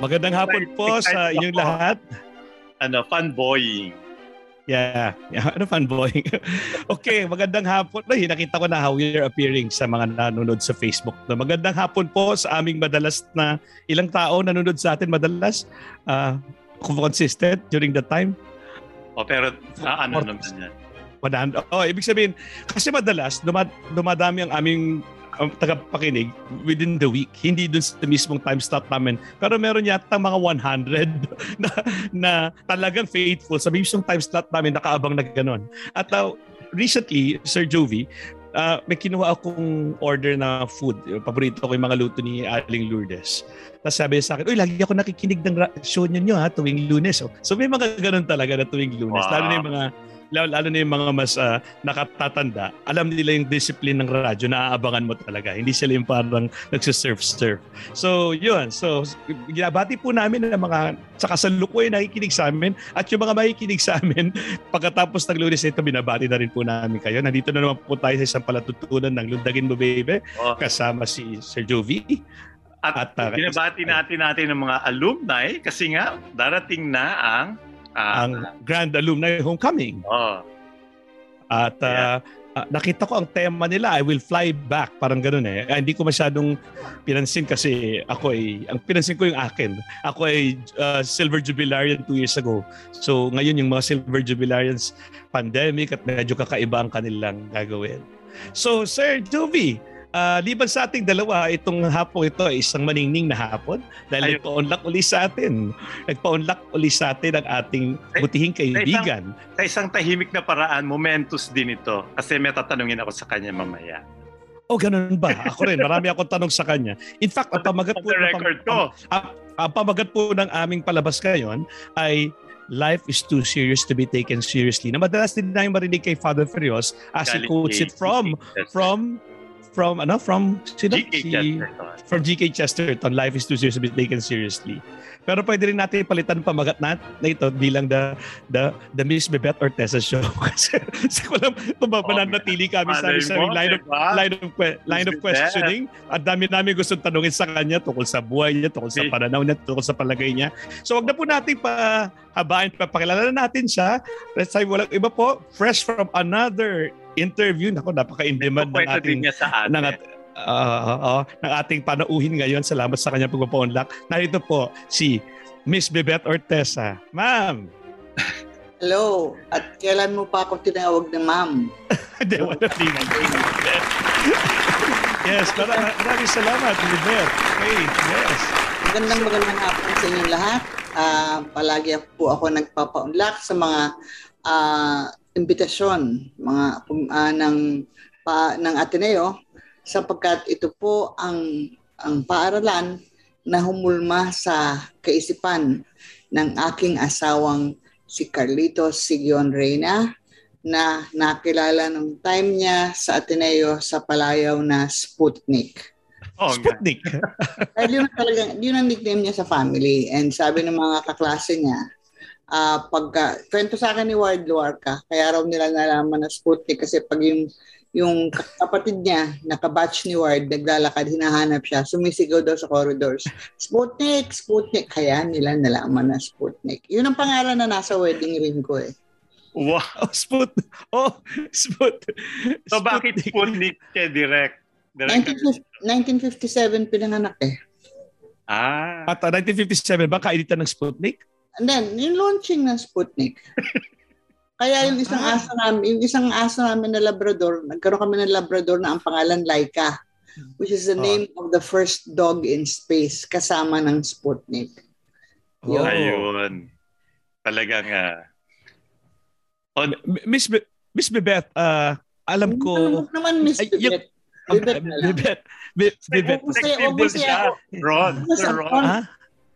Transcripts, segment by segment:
Magandang hapon po sa inyong lahat. Ano, fanboying. Yeah. yeah. Ano fanboying? okay, magandang hapon. Ay, nakita ko na how we're appearing sa mga nanonood sa Facebook. Na magandang hapon po sa aming madalas na ilang tao nanonood sa atin madalas. Uh, consistent during the time. Oh, pero ah, ano naman yan? 100. Oh, ibig sabihin, kasi madalas dumad, dumadami ang aming um, tagapakinig within the week. Hindi dun sa mismong time slot namin. Pero meron yata mga 100 na, na talagang faithful sa mismong time slot namin nakaabang na gano'n. At uh, recently, Sir Jovi, uh, may kinuha akong order na food. Paborito ko yung mga luto ni Aling Lourdes. Tapos sabi sa akin, uy, lagi ako nakikinig ng show niyo ha, tuwing lunes. Oh. So may mga ganun talaga na tuwing lunes. Wow. Lalo na yung mga lalo na yung mga mas uh, nakatatanda, alam nila yung discipline ng radyo, naaabangan mo talaga. Hindi sila yung parang nagsisurf-surf. So, yun. So, ginabati po namin ng mga sa kasalukuyan nakikinig sa amin at yung mga makikinig sa amin pagkatapos ng lunes ito, binabati na rin po namin kayo. Nandito na naman po tayo sa isang palatutunan ng Lundagin Mo Baby oh. kasama si Sir Jovi. At, at uh, binabati natin natin ng mga alumni kasi nga darating na ang Uh, ang Grand Alumni Homecoming. Oh. At uh, uh, nakita ko ang tema nila, I will fly back. Parang ganun eh. Uh, hindi ko masyadong pinansin kasi ako ay, ang pinansin ko yung akin. Ako ay uh, Silver Jubilarian two years ago. So ngayon yung mga Silver Jubilarians pandemic at medyo kakaiba ang kanilang gagawin. So Sir Jovi, Uh, liban sa ating dalawa, itong hapon ito ay isang maningning na hapon dahil nagpa-unlock uli sa atin. Nagpa-unlock uli sa atin ang ating butihing kaibigan. Sa isang, sa isang tahimik na paraan, momentous din ito kasi may tatanungin ako sa kanya mamaya. Oh, ganun ba? Ako rin. Marami akong tanong sa kanya. In fact, ang pamagat po, record ko. Ang, ang pamagat po ng aming palabas ngayon ay life is too serious to be taken seriously. Na madalas din na yung marinig kay Father Ferios as he quotes it from from from ano from sino? GK si, Chesterton. From GK Chesterton, life is too serious to be taken seriously. Pero pwede rin natin palitan pamagat na, na ito bilang the the the Miss Bebet Ortesa show kasi kasi ko lang mamananatili kami sa aming line of line of line of questioning. At dami namin gusto tanungin sa kanya tungkol sa buhay niya, tungkol sa pananaw niya, tungkol sa palagay niya. So wag na po natin pa habain pa pakilala na natin siya. Let's say walang iba po, fresh from another interview. Nako, napaka-in-demand ng ating, niya sa atin. ng, uh, uh, ng ating panauhin ngayon. Salamat sa kanyang pagpapaunlak. Narito po si Miss Bebet Ortesa. Ma'am! Hello. At kailan mo pa ako tinawag na ma'am? Hindi, wala din. yes, maraming, maraming salamat, Bebet. Okay, yes. Magandang magandang hapon sa inyong lahat. Uh, palagi po ako nagpapaunlak sa mga uh, imbitasyon mga uh, ng pa, ng Ateneo sapagkat ito po ang ang paaralan na humulma sa kaisipan ng aking asawang si Carlitos Sigion Reyna na nakilala ng time niya sa Ateneo sa palayaw na Sputnik. Oh, Sputnik. Dahil yun talaga, yun ang nickname niya sa family. And sabi ng mga kaklase niya, uh, pagka, kwento sa akin ni Ward Luarca, kaya raw nila nalaman na Sputnik kasi pag yung yung kapatid niya, nakabatch ni Ward, naglalakad, hinahanap siya, sumisigaw daw sa corridors. Sputnik! Sputnik! Kaya nila nalaman na Sputnik. Yun ang pangalan na nasa wedding ring ko eh. Wow! Sput! Oh! Sput! So Sputnik. bakit Sputnik kay direct? direct 1957 pinanganak eh. Ah. At uh, 1957 ba kainitan ng Sputnik? And then, yung launching ng Sputnik. Kaya yung isang ah. aso namin, yung isang aso namin na Labrador, nagkaroon kami ng Labrador na ang pangalan Laika, which is the oh. name of the first dog in space kasama ng Sputnik. Oh. Ayun. Talagang uh, on Miss Be- Miss Bebet, uh, alam ko ano naman Miss Bebet. Bebet na lang. Bebet. Bebet. Huwag mo siya. Ron. Ron.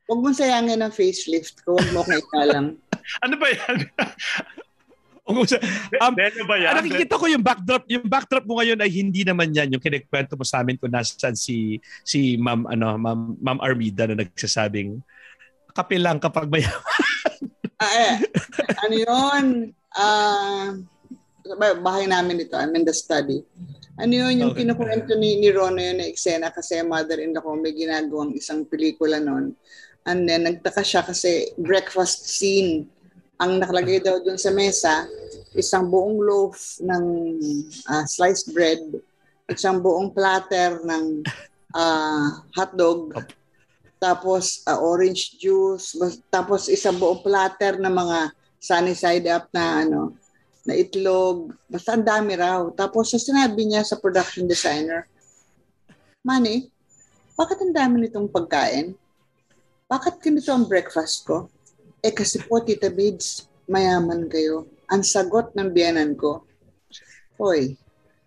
Huwag mo sayangin ang facelift ko. Huwag mo akong ikalang. ano ba yan? um, ba yan? nakikita ko yung backdrop, yung backdrop mo ngayon ay hindi naman yan yung kinikwento mo sa amin kung nasaan si si Ma'am ano, Ma'am, Ma'am Armida na nagsasabing kape lang kapag mayaman. ah, eh, ano yun? Ah, uh, bahay namin ito. I'm in the study. Ano yun, yung okay. kinukwento ni, ni Ron yun na eksena kasi mother-in-law ko may ginagawang isang pelikula noon And then nagtaka siya kasi breakfast scene ang nakalagay daw dun sa mesa, isang buong loaf ng uh, sliced bread, isang buong platter ng uh, hotdog, tapos uh, orange juice, tapos isang buong platter ng mga sunny side up na ano, na itlog, basta ang dami raw. Tapos sa sinabi niya sa production designer, Manny, bakit ang dami nitong pagkain? Bakit ganito ang breakfast ko? Eh kasi po, Tita Bids, mayaman kayo. Ang sagot ng biyanan ko, Hoy,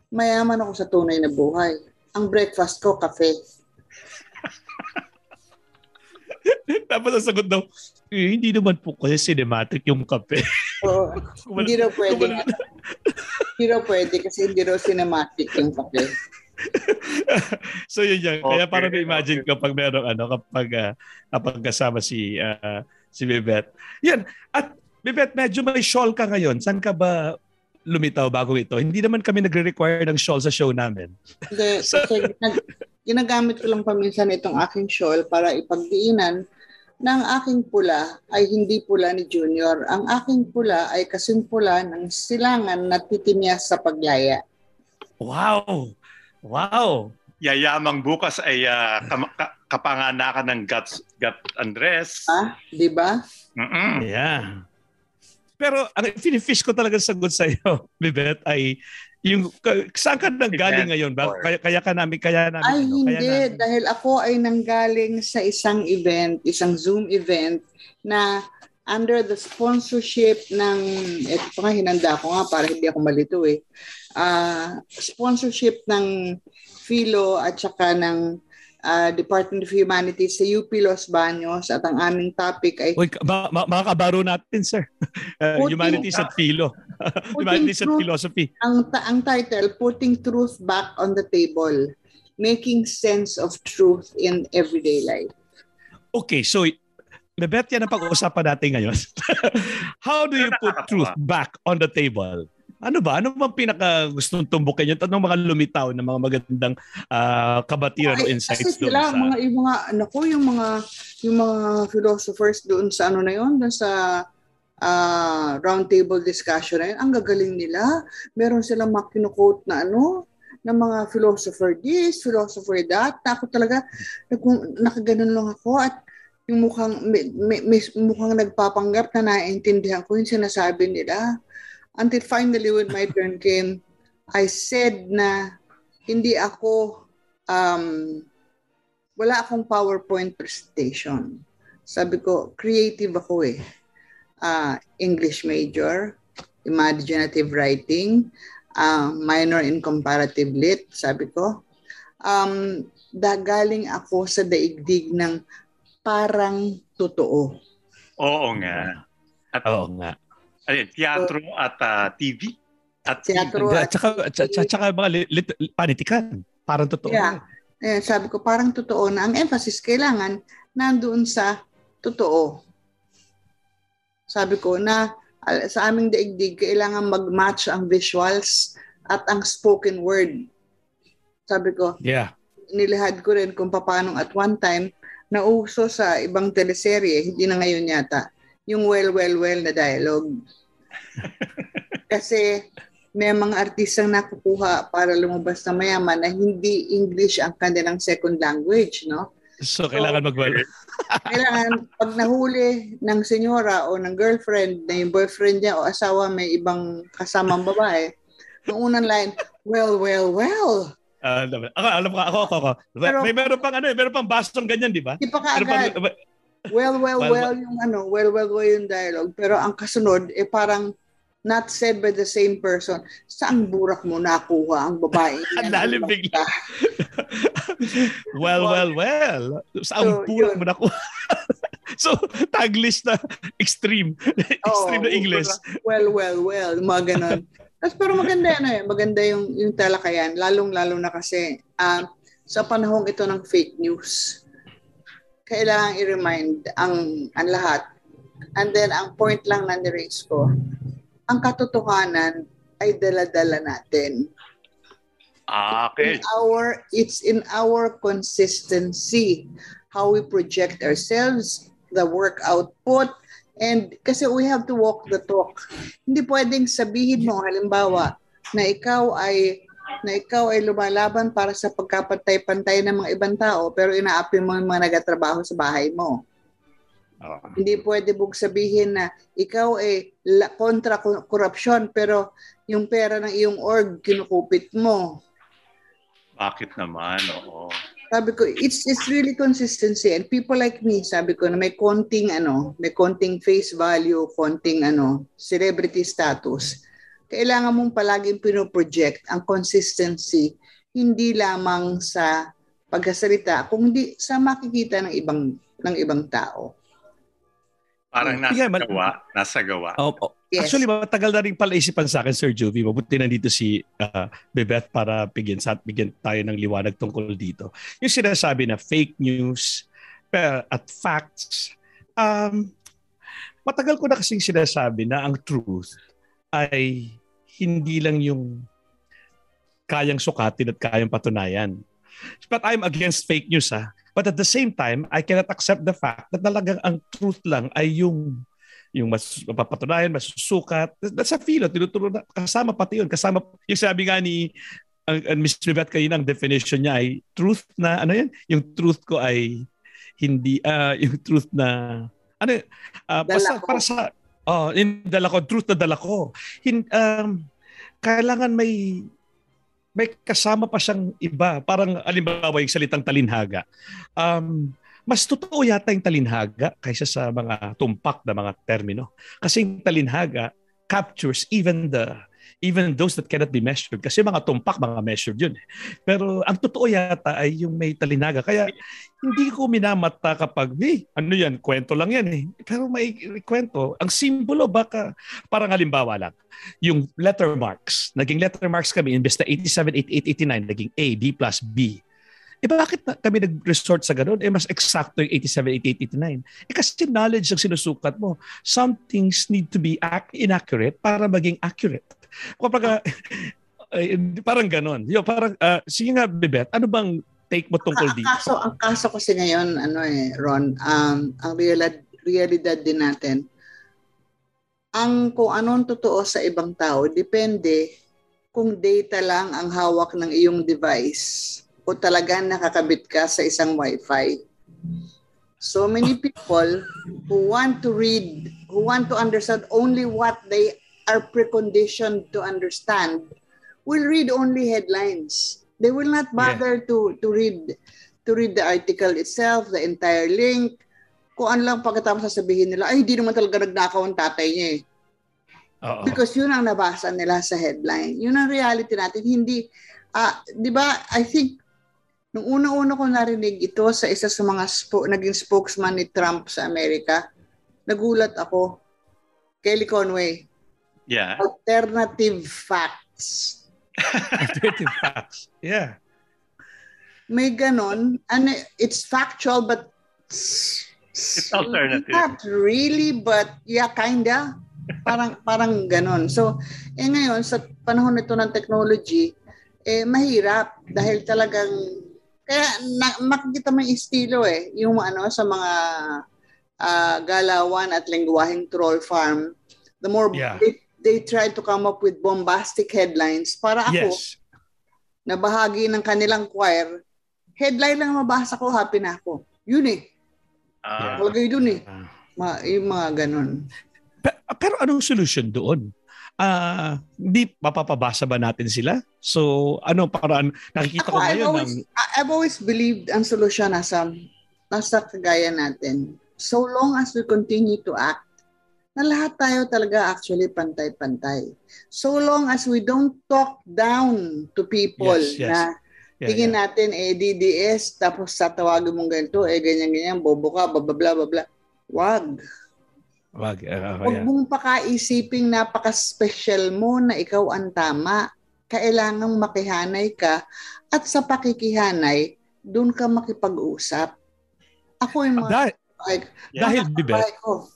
mayaman ako sa tunay na buhay. Ang breakfast ko, kafe. Tapos ang sagot daw, eh, hindi naman po kasi cinematic yung kape. Oo. hindi daw pwede. hindi daw pwede kasi hindi raw cinematic yung kape. so yun yan. Okay. Kaya parang na-imagine ko pag meron ano, kapag, uh, kapag kasama si uh, si Bebet. Yan. At Bebet, medyo may shawl ka ngayon. Saan ka ba lumitaw bago ito? Hindi naman kami nagre-require ng shawl sa show namin. Hindi. so, kasi ginagamit ko lang paminsan itong aking shawl para ipagdiinan na ang aking pula ay hindi pula ni Junior. Ang aking pula ay kasing pula ng silangan na titinyas sa paglaya. Wow! Wow! Yayamang bukas ay uh, kapanganakan ng Guts, Gut Andres. Ah, di ba? Yeah. Pero ang finifish ko talaga sagot sa iyo, Bibet, ay yung saan ka nanggaling ngayon ba? Kaya, kaya ka namin kaya namin Ay ano, hindi kaya namin... dahil ako ay nanggaling sa isang event, isang Zoom event na under the sponsorship ng ito pa nga hinanda ko nga para hindi ako malito eh. Uh, sponsorship ng Philo at saka ng uh, Department of Humanities sa UP Los Baños at ang aming topic ay... Uy, ma- ma- makakabaro natin, sir. Uh, putting, humanities at Philo. humanities truth, at Philosophy. Ang, ta- ang title, Putting Truth Back on the Table. Making Sense of Truth in Everyday Life. Okay, so Bebet, yan ang pag-uusapan natin ngayon. How do you put truth back on the table? Ano ba? Ano bang pinaka gustong tumbukin yun? Anong mga lumitaw na mga magandang uh, kabatiran o insights doon sila, sa... Mga, yung mga, ano ko, yung mga, yung mga philosophers doon sa ano na yun, doon sa uh, roundtable discussion na yun, ang gagaling nila. Meron silang mga kinukote na ano, ng mga philosopher this, philosopher that. Ako talaga, nakaganon lang ako at yung mukhang, may, may, may, mukhang nagpapanggap na naiintindihan ko yung sinasabi nila until finally when my turn came, I said na hindi ako, um, wala akong PowerPoint presentation. Sabi ko, creative ako eh. Uh, English major, imaginative writing, uh, minor in comparative lit, sabi ko. Um, dagaling ako sa daigdig ng parang totoo. Oo nga. At, Oo nga. Ayun, teatro so, at uh, ah, TV. At teatro at, at saka, at saka mga lit, panitikan. Parang totoo. Yeah. Eh, sabi ko, parang totoo na ang emphasis kailangan nandoon sa totoo. Sabi ko na sa aming daigdig, kailangan mag-match ang visuals at ang spoken word. Sabi ko, yeah. nilihad ko rin kung paano at one time, nauso sa ibang teleserye, hindi na ngayon yata, yung well, well, well na dialogue. Kasi may mga artistang nakukuha para lumabas na mayaman na hindi English ang kanilang second language, no? So, kailangan so, mag kailangan, pag nahuli ng senyora o ng girlfriend na yung boyfriend niya o asawa may ibang kasamang babae, ang unang line, well, well, well. Uh, ako, alam ko, ako, ako, ako. Pero, may meron pang ano, eh, meron pang bastong ganyan, di ba? Di pa kaagad. Well, well, well, well, yung ano, well, well, well yung dialogue. Pero ang kasunod, eh parang not said by the same person. Saan burak mo nakuha ang babae? Ang lalim bigla. well, well, well. Saan so, burak yun. mo nakuha? so, taglish na extreme. extreme oh, na English. Well, well, well. Mga ganon. Tapos pero maganda yan eh. Maganda yung, yung talakayan. Lalong-lalo na kasi uh, sa panahong ito ng fake news kailangan i-remind ang, ang lahat. And then, ang point lang na ni-raise ko, ang katotohanan ay dala-dala natin. Ah, okay. In our, it's in our consistency how we project ourselves, the work output, and kasi we have to walk the talk. Hindi pwedeng sabihin mo, halimbawa, na ikaw ay na ikaw ay lumalaban para sa pagkapantay-pantay ng mga ibang tao pero inaapi mo yung mga nagatrabaho sa bahay mo. Uh, Hindi pwede bug sabihin na ikaw ay kontra korupsyon pero yung pera ng iyong org kinukupit mo. Bakit naman? Oo. Sabi ko, it's it's really consistency and people like me, sabi ko na may konting ano, may konting face value, konting ano, celebrity status kailangan mong palaging pinoproject ang consistency hindi lamang sa pagkasalita kundi sa makikita ng ibang ng ibang tao. Parang nasa yeah, gawa, nasa gawa. Oh, oh. Yes. Actually, matagal na rin pala isipan sa akin, Sir Jovi. Mabuti nandito si uh, Bebeth para bigyan, sa, bigyan tayo ng liwanag tungkol dito. Yung sinasabi na fake news at facts, um, matagal ko na kasing sinasabi na ang truth ay hindi lang yung kayang sukatin at kayang patunayan. But I'm against fake news ha. But at the same time, I cannot accept the fact that talagang ang truth lang ay yung yung mas mapapatunayan, masusukat. That's a feel. Tinuturo na, kasama pati yun. Kasama, yung sabi nga ni ang, ang Miss Vivet kayo ng definition niya ay truth na, ano yan? Yung truth ko ay hindi, uh, yung truth na, ano, uh, basta, para sa, Oh, in dala ko, truth na dala ko. Hin, um, kailangan may may kasama pa siyang iba. Parang alimbawa yung salitang talinhaga. Um, mas totoo yata yung talinhaga kaysa sa mga tumpak na mga termino. Kasi yung talinhaga captures even the even those that cannot be measured. Kasi mga tumpak, mga measured yun. Eh. Pero ang totoo yata ay yung may talinaga. Kaya hindi ko minamata kapag, hey, ano yan, kwento lang yan eh. Pero may kwento. Ang simbolo baka, parang halimbawa lang, yung letter marks. Naging letter marks kami, imbes na 87, 88, 89, naging A, D plus B. Eh bakit na kami nag-resort sa ganun? Eh mas eksakto yung 87, 88, 89. Eh kasi knowledge ang sinusukat mo. Some things need to be inaccurate para maging accurate. Kapag, uh, parang ganon. Yo, parang, uh, sige nga, Bebet, ano bang take mo tungkol dito? Ang kaso, ang kaso kasi ngayon, ano eh, Ron, um, ang realidad, realidad din natin, ang kung anong totoo sa ibang tao, depende kung data lang ang hawak ng iyong device o talagang nakakabit ka sa isang wifi. So many people who want to read, who want to understand only what they are preconditioned to understand will read only headlines. They will not bother yeah. to to read to read the article itself, the entire link. Kung ano lang pagkatapos sasabihin nila, ay hindi naman talaga nagnakaw ang tatay niya eh. Uh-oh. Because yun ang nabasa nila sa headline. Yun ang reality natin. Hindi, uh, di ba, I think, nung una-una ko narinig ito sa isa sa mga spo- naging spokesman ni Trump sa Amerika, nagulat ako. Kelly Conway, Yeah. Alternative facts. Alternative facts. Yeah. May ganon. And it's factual but it's alternative. Not really, but yeah, kinda. Parang parang ganon. So, eh ngayon sa panahon nito ng technology, eh mahirap dahil talagang kaya na, makikita mo yung estilo eh, yung ano sa mga uh, galawan at lengguwaheng troll farm. The more yeah they tried to come up with bombastic headlines para ako yes. na bahagi ng kanilang choir, headline lang mabasa ko, happy na ako. Yun eh. Uh, Walagay dun eh. Uh, Ma, yung mga ganun. Pero, pero anong solution doon? Uh, hindi mapapabasa ba natin sila? So, ano, parang nakikita ako, ko ngayon. I've always, ng... I've always believed ang solusyon nasa, nasa kagaya natin. So long as we continue to act na lahat tayo talaga actually pantay-pantay. So long as we don't talk down to people yes, yes. na yeah, tingin yeah. natin eh DDS tapos tatawagin mong ganito eh ganyan-ganyan bobo ka bla bla bla bla. Wag. Wag. Uh, Huwag yeah. mong pakaisiping napaka-special mo na ikaw ang tama. Kailangang makihanay ka at sa pakikihanay, doon ka makipag-usap. Ako yung mga... Dahil, like, dahil, Bibet, ko,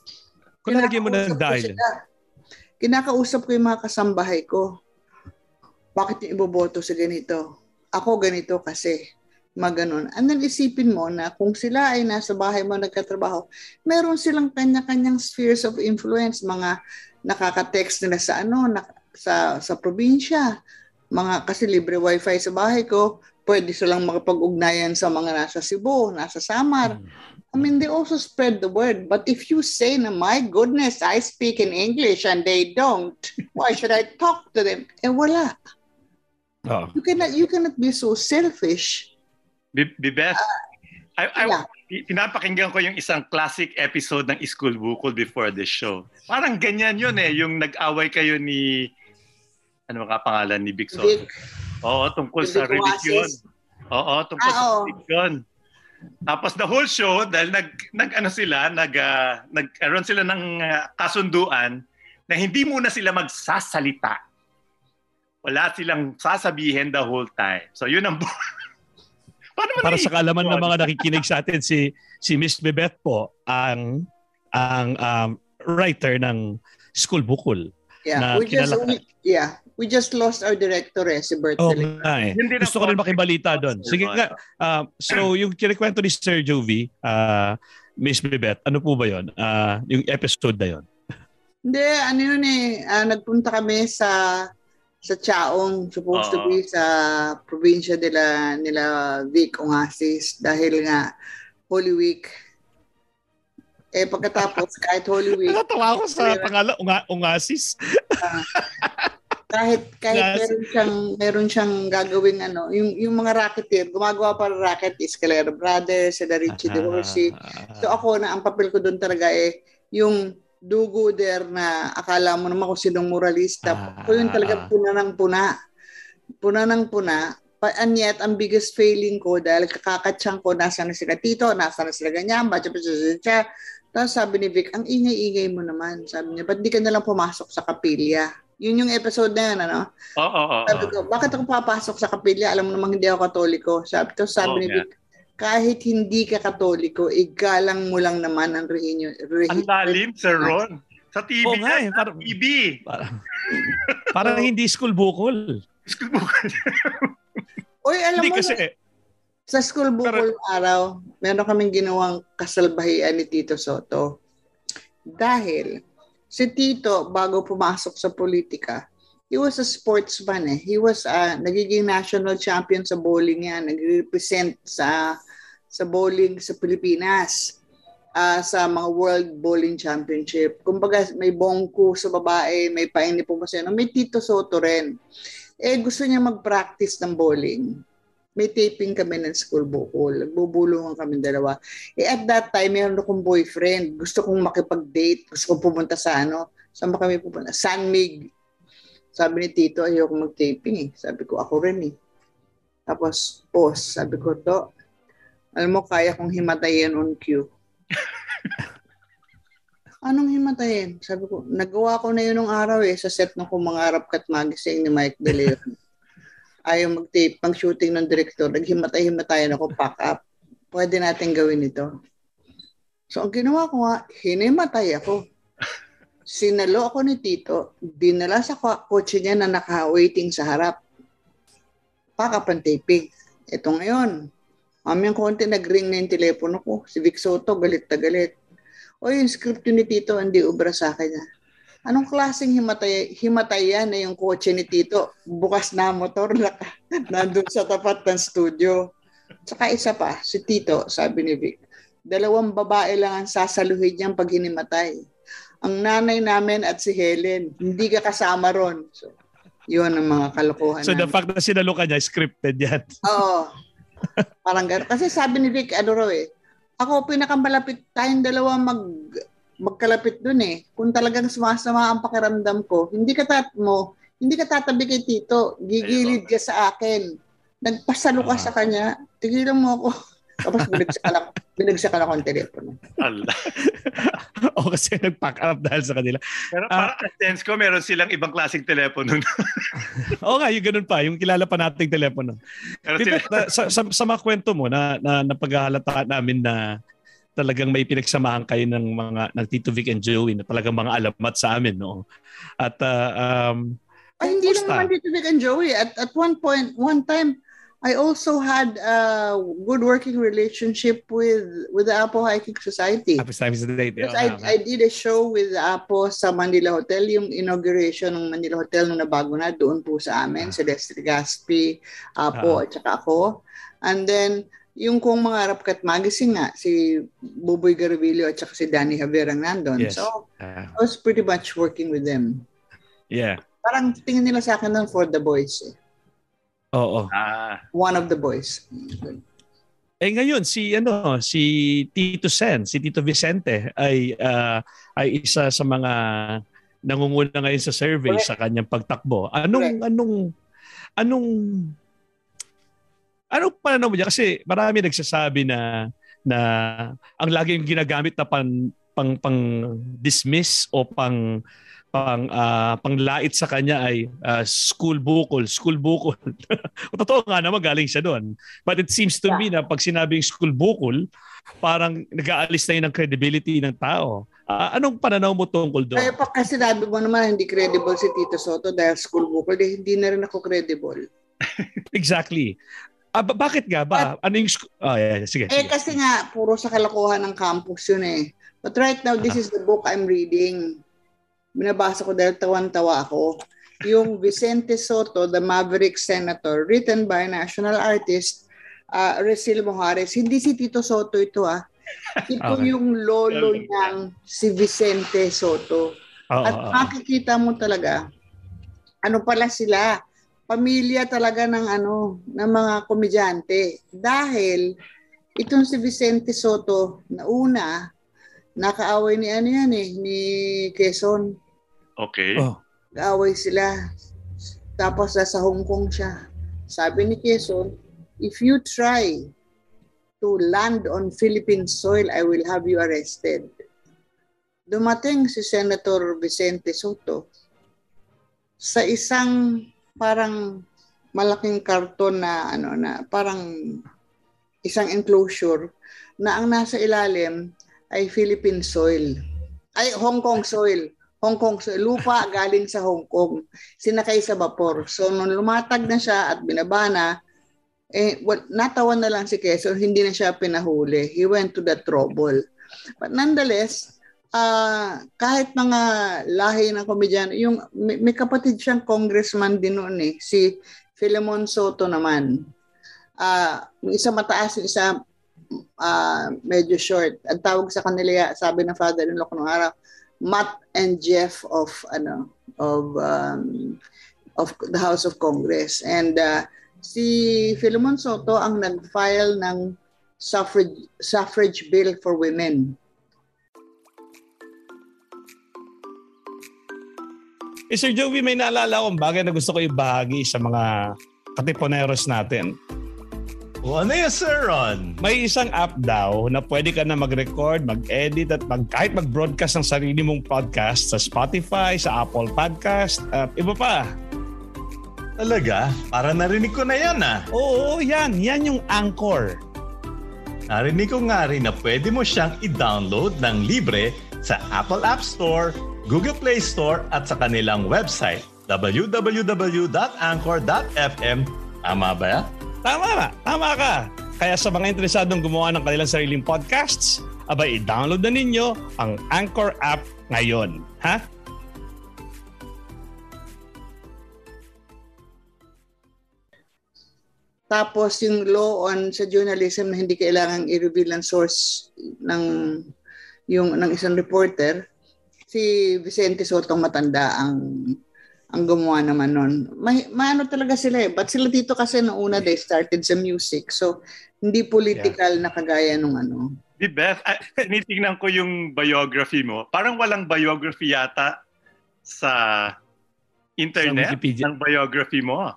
kung nalagyan mo ng dahil. Kinakausap ko yung mga kasambahay ko. Bakit yung iboboto sa ganito? Ako ganito kasi. Mga ganun. And then isipin mo na kung sila ay nasa bahay mo nagkatrabaho, meron silang kanya-kanyang spheres of influence, mga nakaka-text nila sa ano, na, sa sa probinsya. Mga kasi libre wifi sa bahay ko, pwede silang makapag-ugnayan sa mga nasa Cebu, nasa Samar. I mean, they also spread the word. But if you say na, my goodness, I speak in English and they don't, why should I talk to them? Eh, wala. Oh. You cannot, you cannot be so selfish Bibeth, I, I, yeah. pinapakinggan ko yung isang classic episode ng School Bukol before the show. Parang ganyan yun eh, yung nag-away kayo ni, ano ka pangalan ni Big? Vic. Oo, tungkol sa Vic religion. Oasis. Oo, tungkol Ah, sa religion. Tapos the whole show, dahil nag, nag ano sila, nag, uh, nagkaroon sila ng ah, kasunduan na hindi muna sila magsasalita. Wala silang sasabihin the whole time. So yun ang Paano Para sa kaalaman ng mga nakikinig sa atin, si si Miss Bebet po ang ang um, writer ng School Bukol. Yeah, na we just we, yeah, we just lost our director eh, si Bert Oh, nga eh. Gusto ko rin makibalita doon. Sige nga, ah, so yung kinikwento ni Sir Jovi, ah, Miss Bebet, ano po ba yon? Ah, yung episode na yon. Hindi, ano yun eh, ah, nagpunta kami sa sa Chaong, supposed to Oo. be sa probinsya nila nila Vic Ongasis dahil nga Holy Week. Eh pagkatapos kahit Holy Week, Nakatawa ako sa pangalan, unga, Ungasis. Kahit kahit Yes. meron siyang meron siyang gagawing ano, yung yung mga racketeer, gumagawa para racket is Calera Brothers, sila Richie De Horsey. So ako na ang papel ko doon talaga eh yung dugo there na akala mo naman kung sinong moralista. Ah, Ako yun talaga puna ng puna. Puna ng puna. Pa- And yet, ang biggest failing ko dahil kakakatsang ko, nasa na sila tito, nasa na sila ganyan, bacha bacha bacha. Tapos sabi ni Vic, ang ingay-ingay mo naman. Sabi niya, ba't di ka nalang pumasok sa kapilya? Yun yung episode na yun, ano? Oo, oo, oo. Sabi ko, bakit ako papasok sa kapilya? Alam mo namang hindi ako katoliko. Sabi, to, sabi Oo ni. Vic, kahit hindi ka katoliko, igalang mo lang naman ang rehinyo. Ang lalim, Sir Ron. Sa TV Oo nga yan, eh, parang- TV. Parang, parang hindi school bukol. School Bukol. Uy, alam Hindi mo, kasi, sa school bukol araw, meron kaming ginawang kasalbahian ni Tito Soto. Dahil si Tito, bago pumasok sa politika, he was a sportsman eh. He was uh, nagiging national champion sa bowling yan. Nag-represent sa sa bowling sa Pilipinas ah, sa mga World Bowling Championship. Kumbaga, may bongko sa babae, may paini po kasi. May Tito Soto rin. Eh, gusto niya mag-practice ng bowling may taping kami ng school bukol. Nagbubulungan kami dalawa. Eh at that time, meron akong boyfriend. Gusto kong makipag-date. Gusto kong pumunta sa ano. Saan ba kami pupunta? San Mig. Sabi ni Tito, ayoko mag-taping eh. Sabi ko, ako rin eh. Tapos, pause. Sabi ko, to, alam mo, kaya kong himatayin on cue. Anong himatayin? Sabi ko, nagawa ko na yun nung araw eh, sa set ng kumangarap kat magising ni Mike De Leon ayaw mag-tape, pang shooting ng director, naghimatay-himatayan ako, pack up. Pwede natin gawin ito. So, ang ginawa ko nga, hinimatay ako. Sinalo ako ni Tito, dinala sa kotse niya na naka-waiting sa harap. Pack up ang taping. Ito ngayon, mamayang konti nag-ring na yung telepono ko. Si Vic Soto, galit na galit. O yung script ni Tito, hindi ubra sa akin niya. Anong klaseng himatay, himatayan na yung kotse ni Tito? Bukas na motor na nandun sa tapat ng studio. Tsaka isa pa, si Tito, sabi ni Vic, dalawang babae lang ang sasaluhin niyang pag hinimatay. Ang nanay namin at si Helen, hindi ka kasama ron. So, yun ang mga kalokohan so the fact na sinalo ka niya, scripted yan. Oo. Parang gano'n. Kasi sabi ni Vic, ano raw eh, ako pinakamalapit tayong dalawa mag magkalapit dun eh. Kung talagang sumasama ang pakiramdam ko, hindi ka tat mo, hindi ka tatabi kay Tito, gigilid ka sa akin. Nagpasalo ka Ah. sa kanya, tigilan mo ako. Tapos binagsakan ako, binagsakan ako ang telepono. Allah. o kasi nag-pack up dahil sa kanila. Pero Ah. parang ang sense ko, meron silang ibang klaseng telepono. Oo nga, yung ganun pa, yung kilala pa nating telepono. Pero Dito, sila, sa, sa, sa mga kwento mo na, na napaghahalata namin na talagang may pinagsamahan kayo ng mga ng Tito Vic and Joey na talagang mga alamat sa amin no. At ah, um Ay, hindi lang naman dito Vic and Joey. At, at one point, one time, I also had a good working relationship with with the Apo Hiking Society. Times the date. Because I, I did a show with Apo sa Manila Hotel, yung inauguration ng Manila Hotel nung nabago na, doon po sa amin, Ah. si Destry Gaspi, Apo, at saka ako. And then, yung kung mga Rapkat Magazine nga, si Buboy Garvillo at saka si Danny Javier ang nandun. Yes. So, Ah, I was pretty much working with them. yeah. Parang tingin nila sa akin nun for the boys. Eh. Oo. Ah, One of the boys. Eh ngayon si ano si Tito Sen, si Tito Vicente ay ah, ay isa sa mga nangunguna ngayon sa survey Correct. sa kanyang pagtakbo. Anong anong anong anong pananaw mo niya? Kasi marami nagsasabi na na ang laging ginagamit na pan, pang pang dismiss o pang pang ah, panglait sa kanya ay ah, school bukol, school bukol. Totoo nga naman galing siya doon. But it seems to me na pag sinabing school bukol, parang nag-aalis na yun ng credibility ng tao. Ah, anong pananaw mo tungkol doon? Kaya pa kasi sinabi mo naman hindi credible si Tito Soto dahil school book, eh, hindi na rin ako credible. Exactly. Ah, ba- bakit nga ba? Ano yung... sc- Oh, yeah, sige. Eh sige. kasi nga, puro sa kalokohan ng campus yun eh. But right now, this is the book I'm reading. Binabasa ko dahil tawan-tawa ako. Yung Vicente Soto, The Maverick Senator, written by national artist uh, Resil Mojares. Hindi si Tito Soto ito ah. Ito Okay. yung lolo niyang si Vicente Soto. Oo, At oo. makikita mo talaga, ano pala sila, pamilya talaga ng ano, ng mga komedyante. Dahil itong si Vicente Soto na una, nakaaway ni ano yan eh, ni Quezon. okay. Oh. Kaaway sila. Tapos nasa Hong Kong siya. Sabi ni Quezon, if you try to land on Philippine soil, I will have you arrested. Dumating si Senator Vicente Soto sa isang parang malaking karton na ano na parang isang enclosure na ang nasa ilalim ay Philippine soil. Ay Hong Kong soil. Hong Kong soil. Lupa galing sa Hong Kong. Sinakay sa vapor. So nung lumatag na siya at binabana, eh, well, natawan na lang si Quezon, hindi na siya pinahuli. He went to the trouble. But nonetheless, ah kahit mga lahi ng komedyan, yung may, may kapatid siyang congressman din noon eh, si Philemon Soto naman. Ah, yung isa mataas, isa ah, medyo short. Ang tawag sa kanila, sabi ng father-in-law ko nung araw, Matt and Jeff of ano of um, of the House of Congress. And uh, si Philemon Soto ang nag-file ng suffrage suffrage bill for women. Eh, Sir Joey, may naalala akong bagay na gusto ko ibahagi sa mga katiponeros natin. O ano yun, Sir Ron? May isang app daw na pwede ka na mag-record, mag-edit at mag, kahit mag-broadcast ng sarili mong podcast sa Spotify, sa Apple Podcast, at iba pa. Talaga? Para narinig ko na yan ah. Oo, yan. Yan yung Anchor. Narinig ko nga rin na pwede mo siyang i-download ng libre sa Apple App Store, Google Play Store at sa kanilang website www.anchor.fm. Tama ba yan? Tama ba? Tama ka. Kaya sa mga interesadong gumawa ng kanilang sariling podcasts, abay i-download na ninyo ang Anchor app ngayon. Ha? Tapos yung law on sa journalism na hindi kailangang i-reveal ang source ng yung ng isang reporter, si Vicente Soto matanda ang ang gumawa naman nun. May, maano talaga sila eh. But sila dito kasi noong una they started sa music. So, hindi political na kagaya nung ano. Di Beth, ah, tinitingnan ko yung biography mo. Parang walang biography yata sa internet Sa Wikipedia. ng biography mo.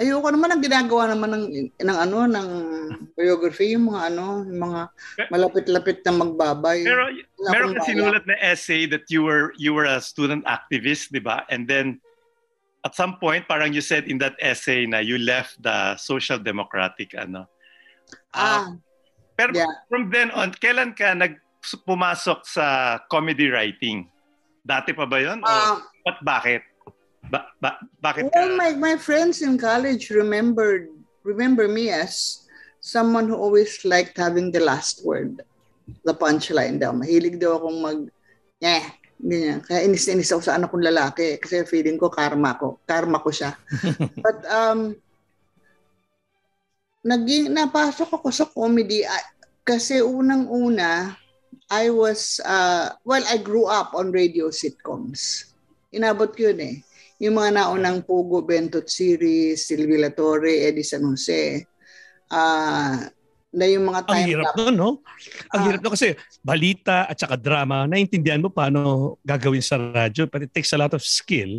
Ayoko naman ang ginagawa naman ng ng ano ng biography yung mga ano, yung mga malapit-lapit na magbabay. Pero Wala meron akong ka balak. sinulat na essay that you were you were a student activist, di ba? And then at some point, parang you said in that essay na you left the social democratic ano. ah, Pero Yeah. from then on, kailan ka nag pumasok sa comedy writing? Dati pa ba 'yon? ah, At bakit? Ba- ba- bakit Well, ka? my, my friends in college remembered remember me as someone who always liked having the last word. The punchline daw. Mahilig daw akong mag, eh, ganyan. Kaya inis na inis ako sa anak kong lalaki kasi feeling ko karma ko. Karma ko siya. But, um, naging, napasok ako sa comedy ah, kasi unang-una, I was, uh, well, I grew up on radio sitcoms. Inabot ko yun eh. Yung mga naunang Pugo, Bentot series, Silvia Latore, Eddie San Jose, uh, na yung mga time Ang hirap nun, no? Ang Ah. hirap nun kasi balita at saka drama, naintindihan mo paano gagawin sa radyo. But it takes a lot of skill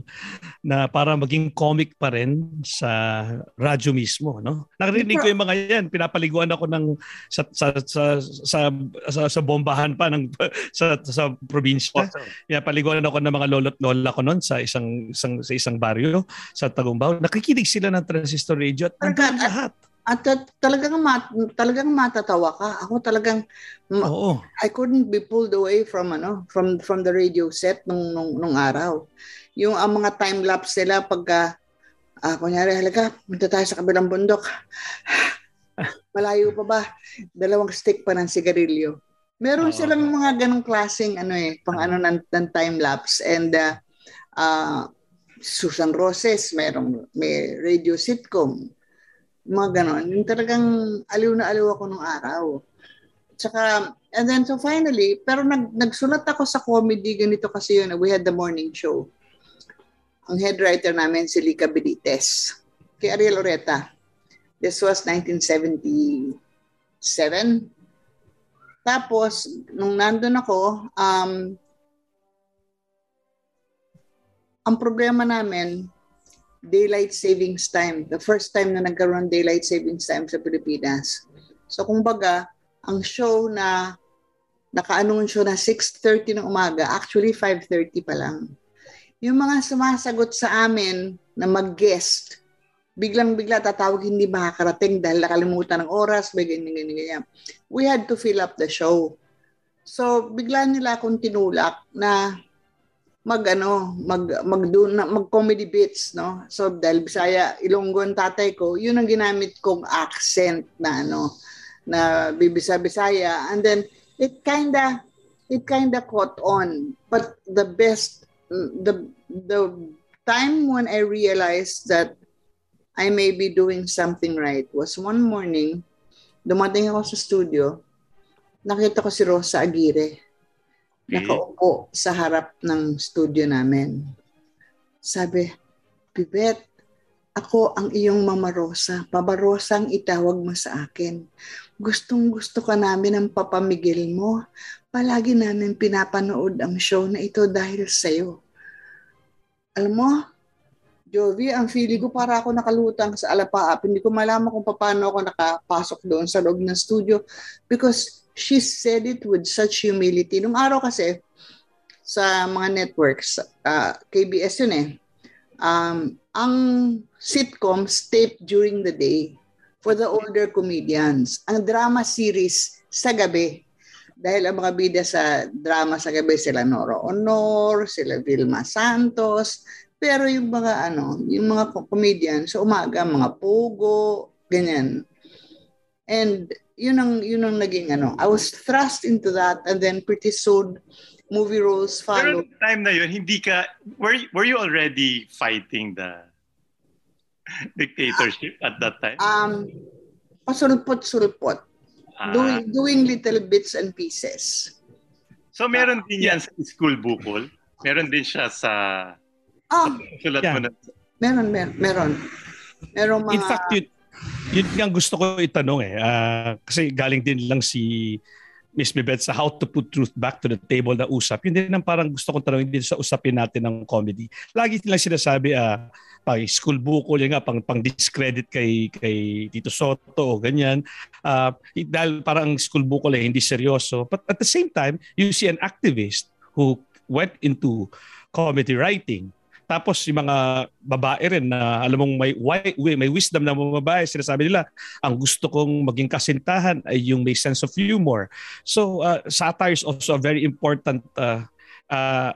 na para maging comic pa rin sa radyo mismo, no? Narinig ko yung mga yan. Pinapaliguan ako ng sa sa sa sa, sa, sa bombahan pa ng sa sa probinsya. Pinapaliguan ako ng mga lolo't lola ko noon sa isang isang sa isang baryo sa Tagumbao. Nakikinig sila ng transistor radio at nandun Talaga? lahat. At at talagang mat, talagang matatawa ka. Ako talagang Oo. I couldn't be pulled away from ano, from from the radio set nung nung, nung araw. Yung ang mga time lapse nila pagka ah kunyari halaga, punta tayo sa kabilang bundok. Malayo pa ba? Dalawang stick pa ng sigarilyo. Meron Oo. silang mga ganong klaseng ano eh, pang ano ng, ng time lapse and uh, uh, Susan Roses, merong may radio sitcom mga ganon. Yung talagang aliw na aliw ako nung araw. Tsaka, and then so finally, pero nag, nagsulat ako sa comedy, ganito kasi yun, we had the morning show. Ang head writer namin si Lika Benitez. Kay Ariel Oreta. This was 1977. Tapos, nung nandun ako, um, ang problema namin, daylight savings time. The first time na nagkaroon daylight savings time sa Pilipinas. So kumbaga, ang show na naka-anunsyo na 6.30 ng umaga, actually 5.30 pa lang. Yung mga sumasagot sa amin na mag-guest, biglang-bigla tatawag hindi makakarating dahil nakalimutan ng oras, may ganyan, ganyan, ganyan. We had to fill up the show. So, bigla nila akong tinulak na mag ano, mag mag mag comedy bits, no? So dahil Bisaya, Ilonggo ang tatay ko, yun ang ginamit kong accent na ano na bibisa Bisaya and then it kinda it kinda caught on. But the best the the time when I realized that I may be doing something right was one morning, dumating ako sa studio, nakita ko si Rosa Aguirre nakaupo sa harap ng studio namin. Sabi, Pibet, ako ang iyong Mama Rosa. Papa ang itawag mo sa akin. Gustong gusto ka namin ang papamigil mo. Palagi namin pinapanood ang show na ito dahil sa'yo. Alam mo, Jovi, ang feeling ko para ako nakalutang sa alapaap. Hindi ko malaman kung paano ako nakapasok doon sa loob ng studio because she said it with such humility. Nung araw kasi, sa mga networks, uh, KBS yun eh, um, ang sitcoms taped during the day for the older comedians. Ang drama series sa gabi. Dahil ang mga bida sa drama sa gabi sila Noro Honor, sila Vilma Santos, pero yung mga ano, yung mga comedian sa umaga, mga pugo, ganyan. And yun ang yun ang naging ano. I was thrust into that and then pretty soon movie roles Pero followed. time na yun, hindi ka, were, were you already fighting the dictatorship at that time? Um pasulpot-sulpot. Ah, Doing doing little bits and pieces. so meron din yan sa school bukol? Meron din siya sa Ah, sulat Yeah. mo na. meron meron meron. Meron mga In fact, yun, yun nga gusto ko itanong eh. Ah, kasi galing din lang si Miss Bibet sa How to Put Truth Back to the Table na usap. Yun din ang parang gusto kong tanongin din sa usapin natin ng comedy. Lagi nilang sinasabi, ah, pang school bukol, yun nga, pang, pang discredit kay, kay Tito Soto o ganyan. Ah, dahil parang ang school bukol eh, hindi seryoso. But at the same time, you see an activist who went into comedy writing tapos yung mga babae rin na alam mong may may wisdom na mga babae, sinasabi nila, ang gusto kong maging kasintahan ay yung may sense of humor. So uh, satire is also a very important uh, uh,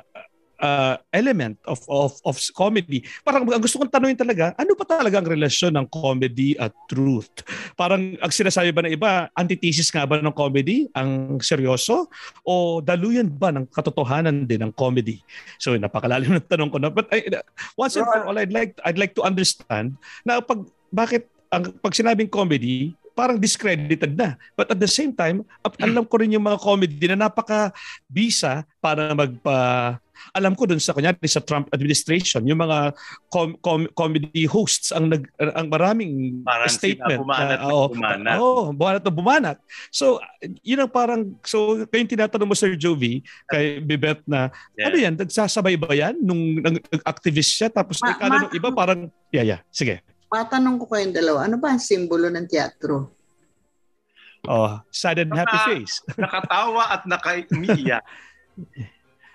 uh, element of of of comedy. Parang ang gusto kong tanungin talaga, ano pa talaga ang relasyon ng comedy at truth? Parang ang sinasabi ba ng iba, antithesis nga ba ng comedy ang seryoso o daluyan ba ng katotohanan din ng comedy? So napakalalim ng tanong ko na. But I, once and for all, I'd like I'd like to understand na pag bakit ang pag sinabing comedy, parang discredited na. But at the same time, alam ko rin yung mga comedy na napaka-bisa para magpa alam ko dun sa kanya sa Trump administration yung mga com- com- comedy hosts ang nag ang maraming parang statement bumanat na, oh, bumanat. oh, bumanat na bumanat. So yun ang parang so kayong tinatanong mo Sir Jovi kay Bibet na Yeah. ano yan nagsasabay ba yan nung nag-activist siya tapos Ma- ikala ma- ng iba parang yeah yeah sige. Matanong ko kayong dalawa, ano ba ang simbolo ng teatro? Oh, sad and happy Baka- face. Nakatawa at nakaiiyak. Yeah.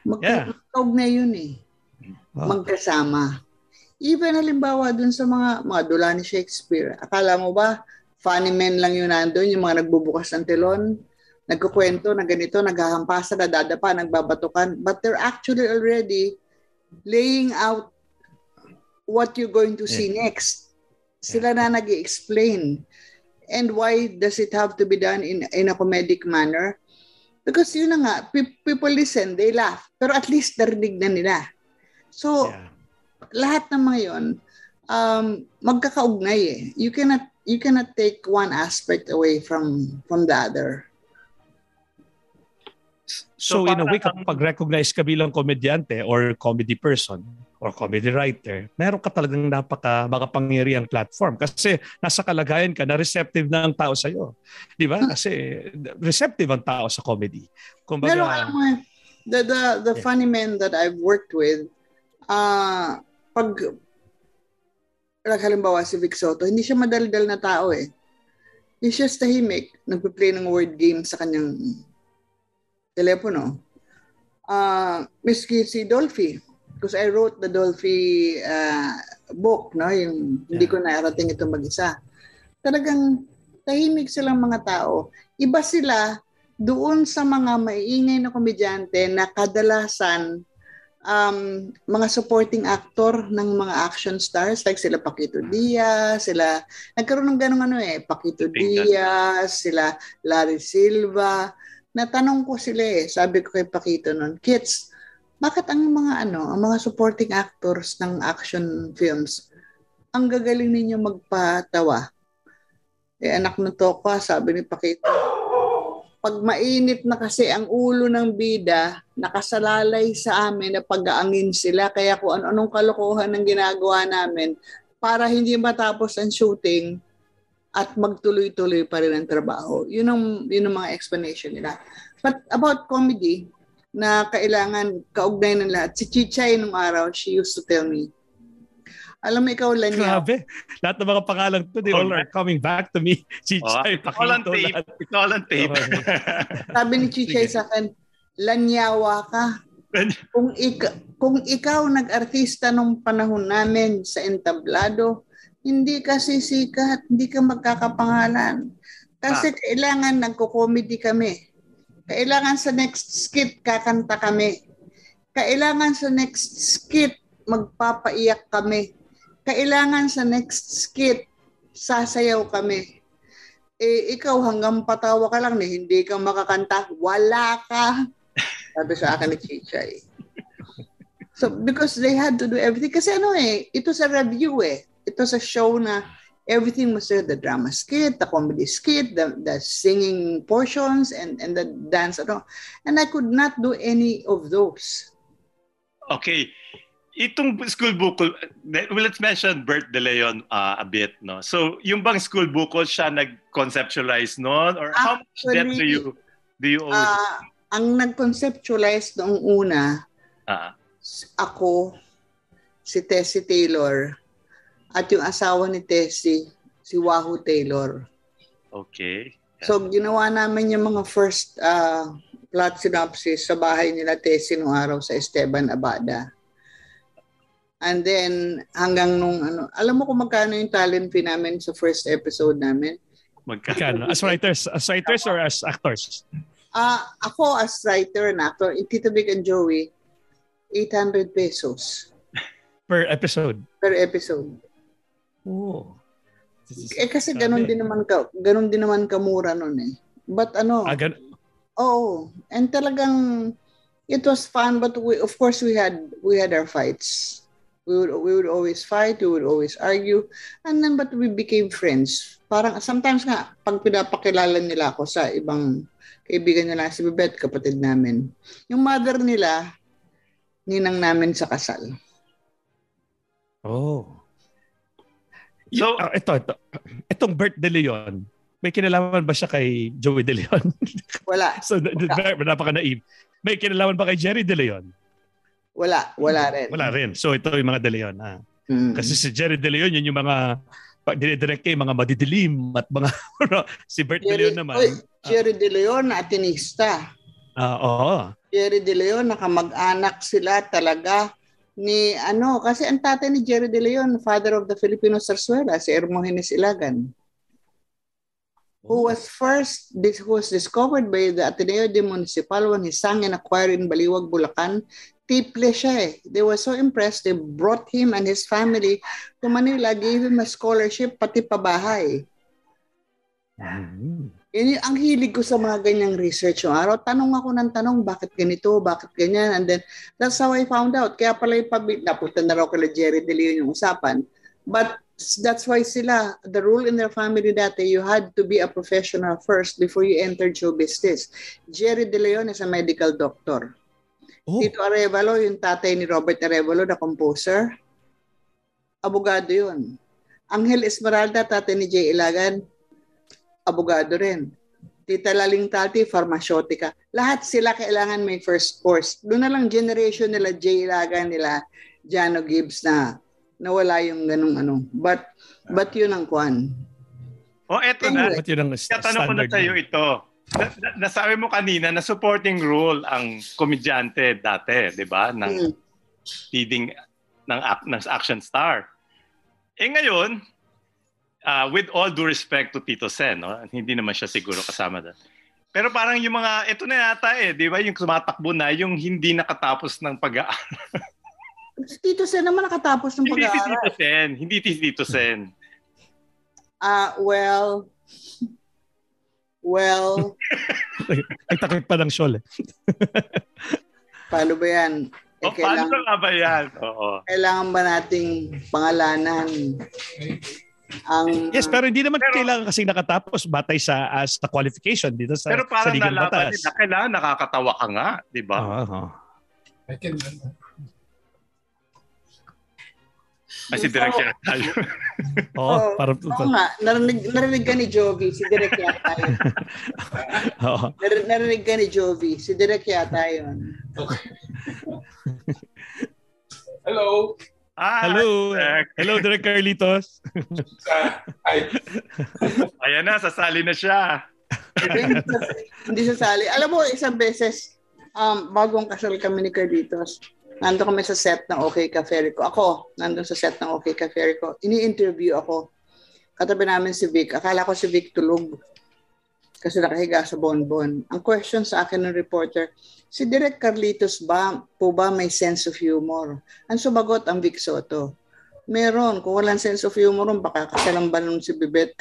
Magkakaugnay na yun eh. Oh. Magkasama. Even halimbawa dun sa mga mga dula ni Shakespeare. Akala mo ba, funny men lang yun nandun, yung mga nagbubukas ng telon, nagkukwento na ganito, naghahampasa, nadadapa, nagbabatukan. But they're actually already laying out what you're going to see next. Sila na nag explain And why does it have to be done in, in a comedic manner? Because yun na nga, pe- people listen, they laugh. Pero at least narinig na nila. So, Yeah. lahat ng mga yun, um, magkakaugnay eh. You cannot, you cannot take one aspect away from from the other. So, So, in a way, kapag recognize ka bilang komedyante or comedy person or comedy writer, meron ka talagang napaka makapangyariang platform kasi nasa kalagayan ka na receptive na ang tao sa'yo. Di ba? Kasi receptive ang tao sa comedy. Kumbaga, Pero alam mo, the, the, the Yeah. funny men that I've worked with, ah pag, like halimbawa si Vic Soto, hindi siya madaldal na tao eh. He's just tahimik, nagpe-play ng word game sa kanyang telepono. Ah, miski si Dolphy, because I wrote the Dolphy ah, book, no, yung hindi ko naarating ito mag-isa. Talagang tahimik silang mga tao. Iba sila doon sa mga maiingay na komedyante na kadalasan um, mga supporting actor ng mga action stars like sila Paquito Diaz, sila nagkaroon ng ganung ano eh, Paquito. Diaz, sila Larry Silva. Natanong ko sila eh, sabi ko kay Paquito noon, kids, bakit ang mga ano, ang mga supporting actors ng action films, ang gagaling ninyo magpatawa? Eh anak ng Toka, sabi ni Paquito, pag mainit na kasi ang ulo ng bida, nakasalalay sa amin na pag-aangin sila. Kaya kung ano-anong kalokohan ang ginagawa namin para hindi matapos ang shooting at magtuloy-tuloy pa rin ang trabaho. Yun ang, yun ang mga explanation nila. But about comedy, na kailangan kaugnay ng lahat. Si Chichay nung araw, she used to tell me, alam mo ikaw, Lanya, grabe. Lahat ng mga pangalan to, they all are coming back to me. Oh, Chichay, on Pakito, tape. lahat. It's all on tape. sabi ni Chichay Sige. sa akin, lanyawa ka. kung, ik- kung ikaw nag-artista nung panahon namin sa entablado, hindi ka sisikat, hindi ka magkakapangalan. Kasi kailangan nagko-comedy kami. Kailangan sa next skit kakanta kami. Kailangan sa next skit magpapaiyak kami. Kailangan sa next skit sasayaw kami. Eh, ikaw hanggang patawa ka lang na hindi ka makakanta, wala ka. Sabi sa akin ni Chichay. So, because they had to do everything. Kasi ano eh, ito sa review eh. Ito sa show na everything was there. The drama skit, the comedy skit, the, the singing portions, and, and the dance. Ano. And I could not do any of those. Okay. Itong school bukol, well, let's mention Bert De Leon uh, a bit, no? So, yung bang school bukol siya nag-conceptualize noon? Or how much debt do you, do you owe? Ah, ang nag-conceptualize noong una, Ah, ako, si Tessie Taylor, at yung asawa ni Tessie, si Wahoo Taylor. okay. So, ginawa namin yung mga first uh, plot synopsis sa bahay nila Tessie nung araw sa Esteban Abada. And then, hanggang nung ano, alam mo kung magkano yung talent fee namin sa first episode namin? Magkano? As writers, as writers or as actors? Ah, ako as writer and actor, Tito Vic and Joey, 800 pesos Per episode. per episode. Oh. Eh kasi ganun din naman ka, ganun din naman kamura noon eh. But ano, Ah, gan- oh, and talagang it was fun but we of course we had we had our fights. We would we would always fight, we would always argue, and then but we became friends. Parang sometimes nga pag pinapakilala nila ako sa ibang kaibigan nila si Bebet, kapatid namin. Yung mother nila, ninang namin sa kasal. Oh. So- So, ito, ito. Itong Bert De Leon, may kinalaman ba siya kay Joey De Leon? Wala, so, n- napaka-naive. May kinalaman ba kay Jerry De Leon? wala, wala rin. Wala rin. So, ito yung mga De Leon. Ah. Mm. Kasi si Jerry De Leon, yun yung mga pag dinidirect yung mga madidilim at mga si Bert De Leon naman. Oy, Jerry De Leon, atinista. Ah, oo. Jerry De Leon, nakamag-anak sila talaga ni ano, kasi ang tatay ni Jerry De Leon, father of the Filipino Zarzuela, si Hermogenes Ilagan, who was first, this who was discovered by the Ateneo de Municipal when he sang in a choir in Baliwag, Bulacan. Tiple siya eh. They were so impressed, they brought him and his family to Manila, gave him a scholarship, pati pabahay. Mhm. Yun yung, ang hilig ko sa mga ganyang research yung araw. Tanong ako ng tanong, bakit ganito, bakit ganyan, and then that's how I found out. Kaya pala yung pabi, napunta na raw kala Jerry De Leon yung usapan. But that's why sila, the rule in their family dati, you had to be a professional first before you entered show business. Jerry De Leon is a medical doctor. Oh, Tito Arevalo, yung tatay ni Robert Arevalo, the composer, abogado yun. Angel Esmeralda, tatay ni Jay Ilagan, abogado rin. Tita Laling Tati, pharmaceutica. Lahat sila kailangan may first course. Doon na lang generation nila Jay Ilagan, nila Jano Gibbs na nawala yung ganung ano. But, but yun ang kwan. O eto na, ba't yun ang st- Tatanong ko na standard sa iyo mo? ito. Na, na, nasabi mo kanina na supporting role ang komedyante dati, 'di ba? Ng Mm. leading ng ng action star. Eh ngayon, ah, with all due respect to Tito Sen, no? hindi naman siya siguro kasama doon. Pero parang yung mga, ito na yata eh, di ba? Yung tumatakbo na, yung hindi nakatapos ng pag-aaral. Tito Sen naman nakatapos ng hindi si pag-aaral. Tito Sen, hindi si Tito Sen. Ah, well, well, Ang takip pa ng shawl eh. paano ba yan? Eh, O paano ba yan? Oo. kailangan ba nating pangalanan ang Yes, pero hindi naman Pero- kailangan kasi nakatapos batay sa as sa qualification dito sa, Pero sa parang legal nalaman nila, kailangan nakakatawa ka nga, di ba? Oo, oo. I can, Ay, si Direk siya tayo. Oo, Oo. parang Oo nga, narinig, narinig ka ni Jovi, si Direk yata yun. oo. Nar- narinig ka ni Jovi, si Direk yata yun. hello. Ah, Hello. Direk. Hello, Direk Carlitos. Ay, Ayan na, sasali na siya. Hindi, hindi sasali. Alam mo, isang beses, um, bagong kasal kami ni Carlitos, nandun kami sa set ng OK Cafe Rico. Ako, nandun sa set ng OK Cafe Rico. Ini-interview ako. Katabi namin si Vic. Akala ko si Vic tulog. Kasi nakahiga sa bonbon. Ang question sa akin ng reporter, si Direk Carlitos ba, po ba may sense of humor? Ang sumagot ang Vic Soto. Meron. Kung walang sense of humor, baka kasalamban nun si Bibet.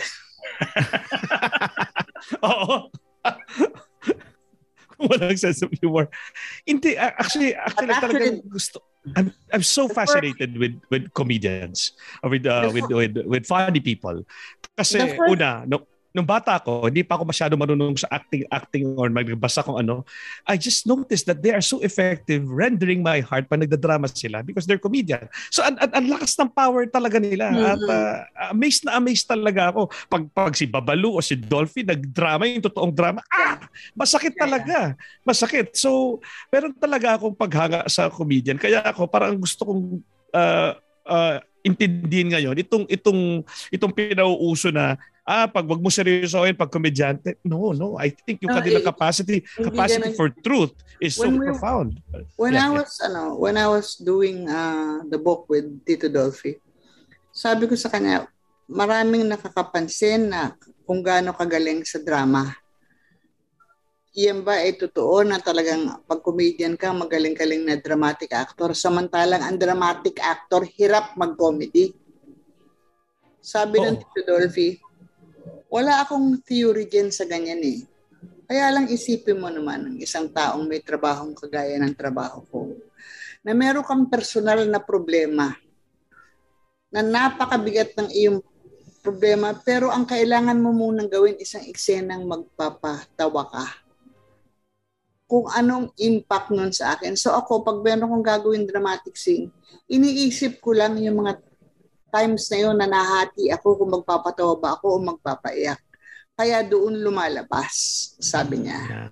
Oo. Walang sense of humor. Hindi, actually, actually, But actually- talagang gusto. I'm, I'm so The first- fascinated with with comedians or with, uh, with, with, with funny people. Kasi first- una, no, nung bata ko, hindi pa ako masyado marunong sa acting acting or magbasa kung ano. I just noticed that they are so effective rendering my heart pag nagdadrama sila because they're comedian. So ang, ang, ang lakas ng power talaga nila. At Mhm. uh, amazed na amazed talaga ako. Pag, pag si Babalu o si Dolphy nagdrama yung totoong drama, ah, masakit talaga. Masakit. So, meron talaga akong paghanga sa comedian. Kaya ako parang gusto kong uh, uh, intindihin ngayon itong itong itong pinauuso na ah pag wag mo seryosohin pag komedyante no no I think yung No, kanilang eh, capacity capacity ganun. for truth is so When we- profound When Yeah, I yeah. was ano, when I was doing uh, the book with Tito Dolphy, sabi ko sa kanya, maraming nakakapansin na kung gaano kagaling sa drama. Iyan ba ay totoo na talagang pag comedian ka, magaling-galing na dramatic actor, samantalang ang dramatic actor hirap mag-comedy? Sabi ng Oo. Tito Dolphy, wala akong theory dyan sa ganyan eh. Kaya lang isipin mo naman ng isang taong may trabahong kagaya ng trabaho ko, na meron kang personal na problema, na napakabigat ng iyong problema, pero ang kailangan mo munang gawin isang eksenang magpapatawa ka. Kung anong impact nun sa akin. So ako, pag meron kong gagawin dramatic scene, iniisip ko lang yung mga times na yun na nahati ako kung magpapatawa ba ako o magpapaiyak. Kaya doon lumalabas, sabi niya. Yeah,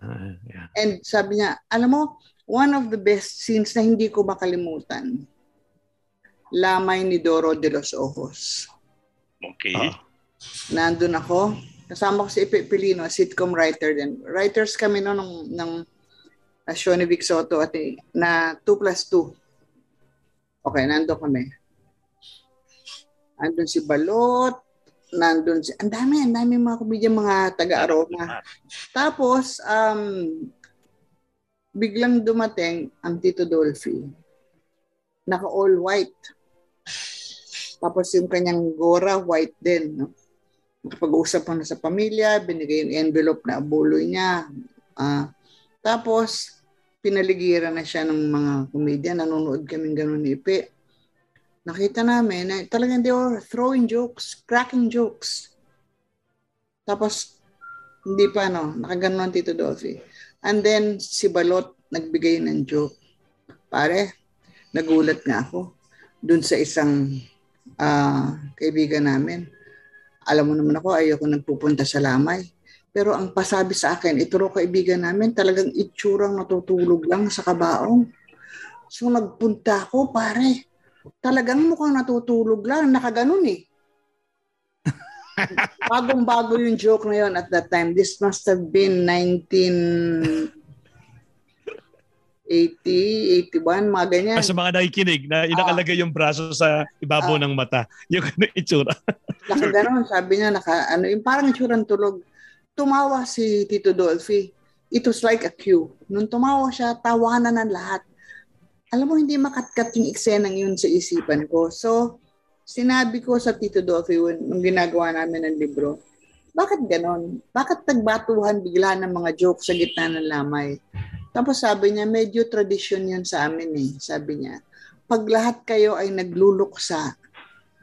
yeah. And sabi niya, alam mo, one of the best scenes na hindi ko makalimutan, Lamay ni Doro de los Ojos. Okay. Ah. Nandun ako, kasama ko si Ipe Pilino, sitcom writer din. Writers kami no, ng, ng uh, show ni Vic Soto at eh, na 2 plus 2. Okay, nandun kami. Nandun si Balot, nandun si... Ang dami, ang dami mga komedya, mga taga-aroma. Tapos, um, biglang dumating ang Tito Dolphy. Naka all white. Tapos yung kanyang gora, white din. No? Nakapag-usap pa na sa pamilya, binigay yung envelope na abuloy niya. Ah, tapos, pinaligiran na siya ng mga komedya. Nanonood kaming ganun ni Ipe. Nakita namin na talagang they were throwing jokes, cracking jokes. Tapos, hindi pa, no, nakaganon Tito Dolphy. And then, si Balot nagbigay ng joke. Pare, nagulat nga ako dun sa isang ah, kaibigan namin. Alam mo naman ako, ayoko nagpupunta sa lamay. Pero ang pasabi sa akin, ito raw kaibigan namin, talagang itsurang natutulog lang sa kabaong. So nagpunta ako, pare. Talagang mukhang natutulog lang, nakaganon eh. Bagong-bago yung joke na yon at that time. This must have been 19... 80, 81, mga ganyan. Ah, Sa mga nakikinig na inakalagay yung braso sa ibabaw Ah. ng mata. Yung ano, itsura. Nakaganon, sabi niya, naka, ano, yung parang itsurang tulog. Tumawa si Tito Dolphy. It was like a cue. Nung tumawa siya, tawanan ng lahat. Alam mo, hindi makatkat yung eksenang yun sa isipan ko. So, sinabi ko sa Tito Dolphy nung ginagawa namin ng libro, bakit ganon? Bakit nagbatuhan bigla ng mga joke sa gitna ng lamay? Tapos sabi niya, medyo tradition yan sa amin eh. Sabi niya, pag lahat kayo ay nagluluksa,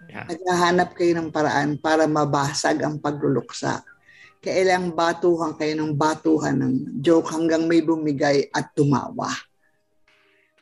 Yeah. naghahanap kayo ng paraan para mabasag ang pagluluksa. Kailang batuhan kayo ng batuhan ng joke hanggang may bumigay at tumawa.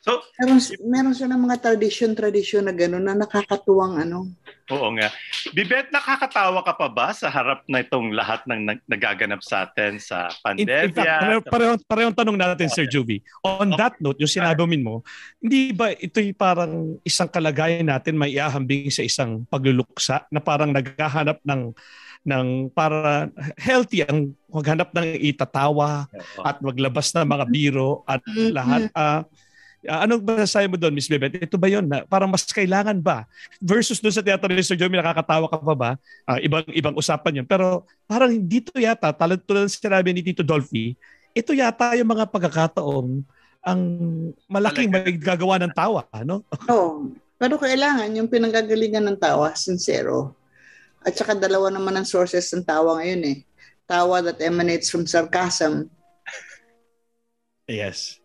So, Meron, meron siya ng mga tradisyon-tradisyon na gano'n na nakakatuwang ano. oo nga. Bibet, nakakatawa ka pa ba sa harap na itong lahat ng nag- nagaganap sa atin sa In, in fact, pareho, pandemya? pareho, parehong tanong natin, Sir Juvie. On that note, yung sinabi mo, hindi ba ito'y parang isang kalagayan natin may iahambing sa isang pagluluksa na parang naghahanap ng ng para healthy ang maghanap ng itatawa at maglabas ng mga biro at lahat. Ah Ah, anong masasabi mo doon, Miss Bebet? Ito ba yun? Na parang mas kailangan ba? Versus doon sa teatro ni Sir Joey, nakakatawa ka pa ba? Ah, ibang, ibang usapan yun. Pero parang dito yata, talent tulad ng sinabi ni Tito Dolphy, ito yata yung mga pagkakataong ang malaking may gagawa ng tawa. Ano? Oo. Pero kailangan yung pinanggagalingan ng tawa, sincero. At saka dalawa naman ang sources ng tawa ngayon eh. Tawa that emanates from sarcasm Yes.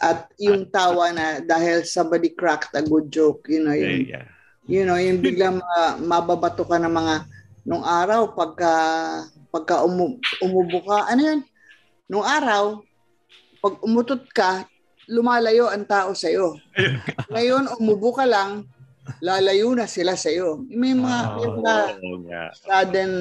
At yung tawa na dahil somebody cracked a good joke, you know, yung Yeah. you know, yung biglang ma- mababato ka ng mga nung araw pagka pagka umu, umubo ka, ano yun? Nung araw, pag umutot ka, lumalayo ang tao sa iyo. Ngayon umubo ka lang, lalayo na sila sa iyo. May mga, Ah. may mga nga. sudden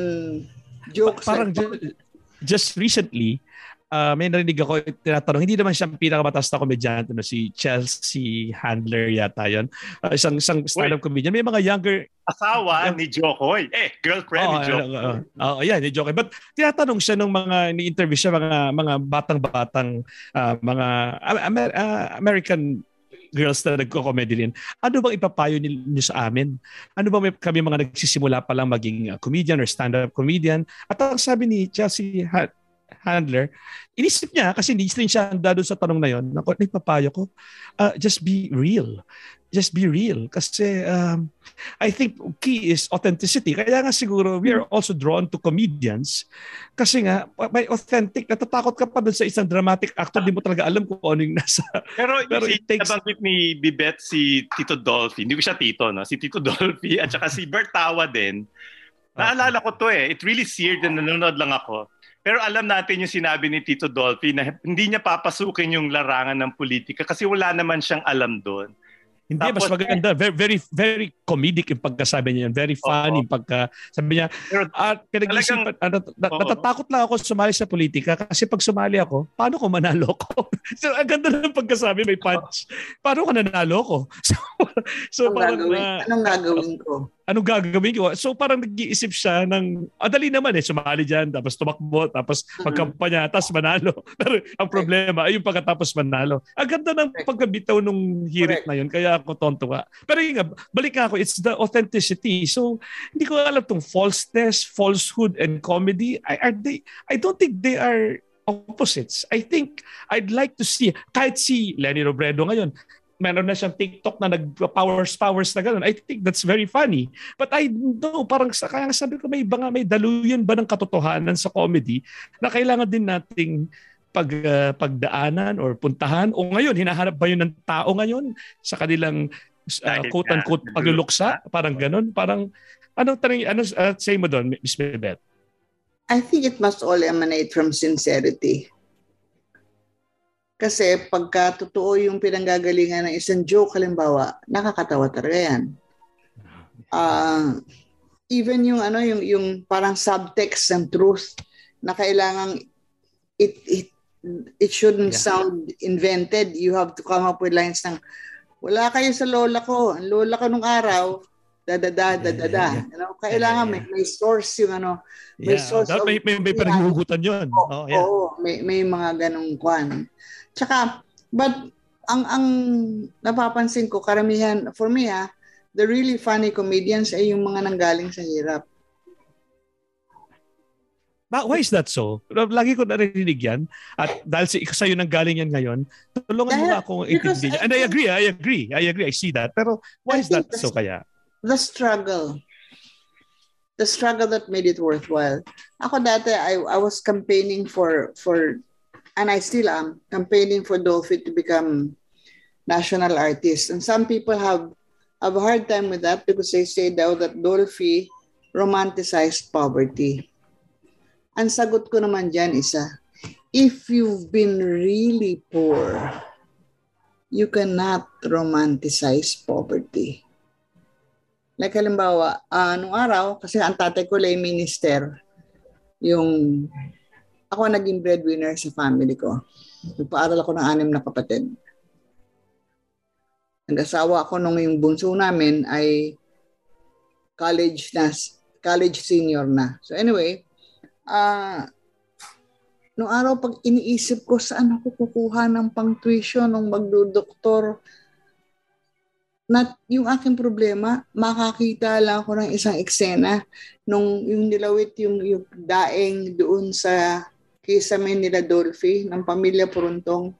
jokes. parang like- ju- just recently, ah, may narinig ako tinatanong, hindi naman siya ang pinakamataas na komedyante, no? si Chelsea Handler yata yun. Ah, isang, isang stand-up comedian. May mga younger Asawa ni Jokoy. Eh, girlfriend ni Oo, Jokoy. oo, oo. Oo, yan, ni Joke. But tinatanong siya nung mga ni-interview siya mga mga batang-batang ah, mga Am- Amer- ah, American girls na nagko-comedy rin. Ano bang ipapayo niyo sa amin? Ano ba may, kami mga nagsisimula pa lang maging comedian or stand-up comedian? At ang sabi ni Chelsea handler, inisip niya, kasi hindi rin siya handa doon sa tanong na yon, na papayo ko, uh, just be real. Just be real. Kasi um, I think key is authenticity. Kaya nga siguro we are also drawn to comedians kasi nga may authentic. Natatakot ka pa doon sa isang dramatic actor, di mo talaga alam kung ano yung nasa. Pero, Pero si, it takes- nabanggit ni Bibet si Tito Dolphy. Hindi ko siya Tito, no? Si Tito Dolphy at saka si Bertawa din. Naalala ko to eh. It really seared na nanonood lang ako. Pero alam natin yung sinabi ni Tito Dolphy na hindi niya papasukin yung larangan ng politika kasi wala naman siyang alam doon. Hindi, mas Tapos- maganda. Very, very, very comedic yung pagkasabi niya. yan. Very funny yung pagka... Sabi niya, Pero ah, pinag-isipan, ah, nat- natatakot lang ako sumali sa politika kasi pag sumali ako, paano ko manalo ko? so, ang ganda ng pagkasabi, may punch. Paano ko nanalo ko? So, so Anong parang, gagawin, ah, anong gagawin ko? Anong gagawin ko? So parang nag-iisip siya ng, ah, dali naman eh, sumali dyan, tapos tumakbo, tapos Mm-hmm. magkampanya, tapos manalo. Pero ang problema ay yung pagkatapos manalo. Ang ganda ng pagkabitaw nung hirit na yun, kaya ako tontuwa. Pero yun nga, balik ako, it's the authenticity. So hindi ko alam tong falseness, falsehood, and comedy. I, are they, I don't think they are opposites. I think I'd like to see, kahit si Lenny Robredo ngayon, meron na siyang TikTok na nag-powers powers na gano'n. I think that's very funny. But I know, parang sa, kaya nga sabi ko may iba nga, may daluyan ba ng katotohanan sa comedy na kailangan din nating pag, uh, pagdaanan or puntahan o ngayon, hinahanap ba yun ng tao ngayon sa kanilang uh, quote-unquote nga, pagluluksa? Parang gano'n. Parang, ano, tanong, ano uh, say mo doon, Miss Bebet? I think it must all emanate from sincerity. Kasi pagka totoo yung pinanggagalingan ng isang joke, halimbawa, nakakatawa talaga yan. Ah, even yung ano yung yung parang subtext ng truth na kailangan it it it shouldn't Yeah. sound invented. You have to come up with lines ng wala kayo sa lola ko. Ang lola ko nung araw, da da da da da da. Yeah, yeah, You know, kailangan Yeah, may may source yung ano, May Yeah, source of- may, may, may pinaghuhugutan yun. Oh, yeah. Oo, may may mga ganong kwan. Tsaka but ang ang napapansin ko karamihan for me ha, the really funny comedians ay yung mga nanggaling sa hirap. Ba, why is that so? Lagi ko narinig yan. At dahil sa sa'yo nang galing yan ngayon, tulungan mo Dahil- nga akong because intindihin. I And I agree, I agree. I agree, I see that. Pero why I is that so kaya? The struggle. The struggle that made it worthwhile. Ako dati I I was campaigning for for and I still am campaigning for Dolphy to become national artist. And some people have have a hard time with that because they say daw that Dolphy romanticized poverty. Ang sagot ko naman dyan isa, if you've been really poor, you cannot romanticize poverty. Like halimbawa, ah, nung araw, kasi ang tatay ko lay minister, yung ako naging breadwinner sa family ko. Nagpaaral ako ng anim na kapatid. Nag-asawa ako nung yung bunso namin ay college na, college senior na. So anyway, ah nung araw pag iniisip ko saan ako kukuha ng pang-tuition nung magdodoktor, na yung aking problema, makakita lang ako ng isang eksena nung yung nilawit yung, yung daing doon sa kisame nila Dolphy ng pamilya Puruntong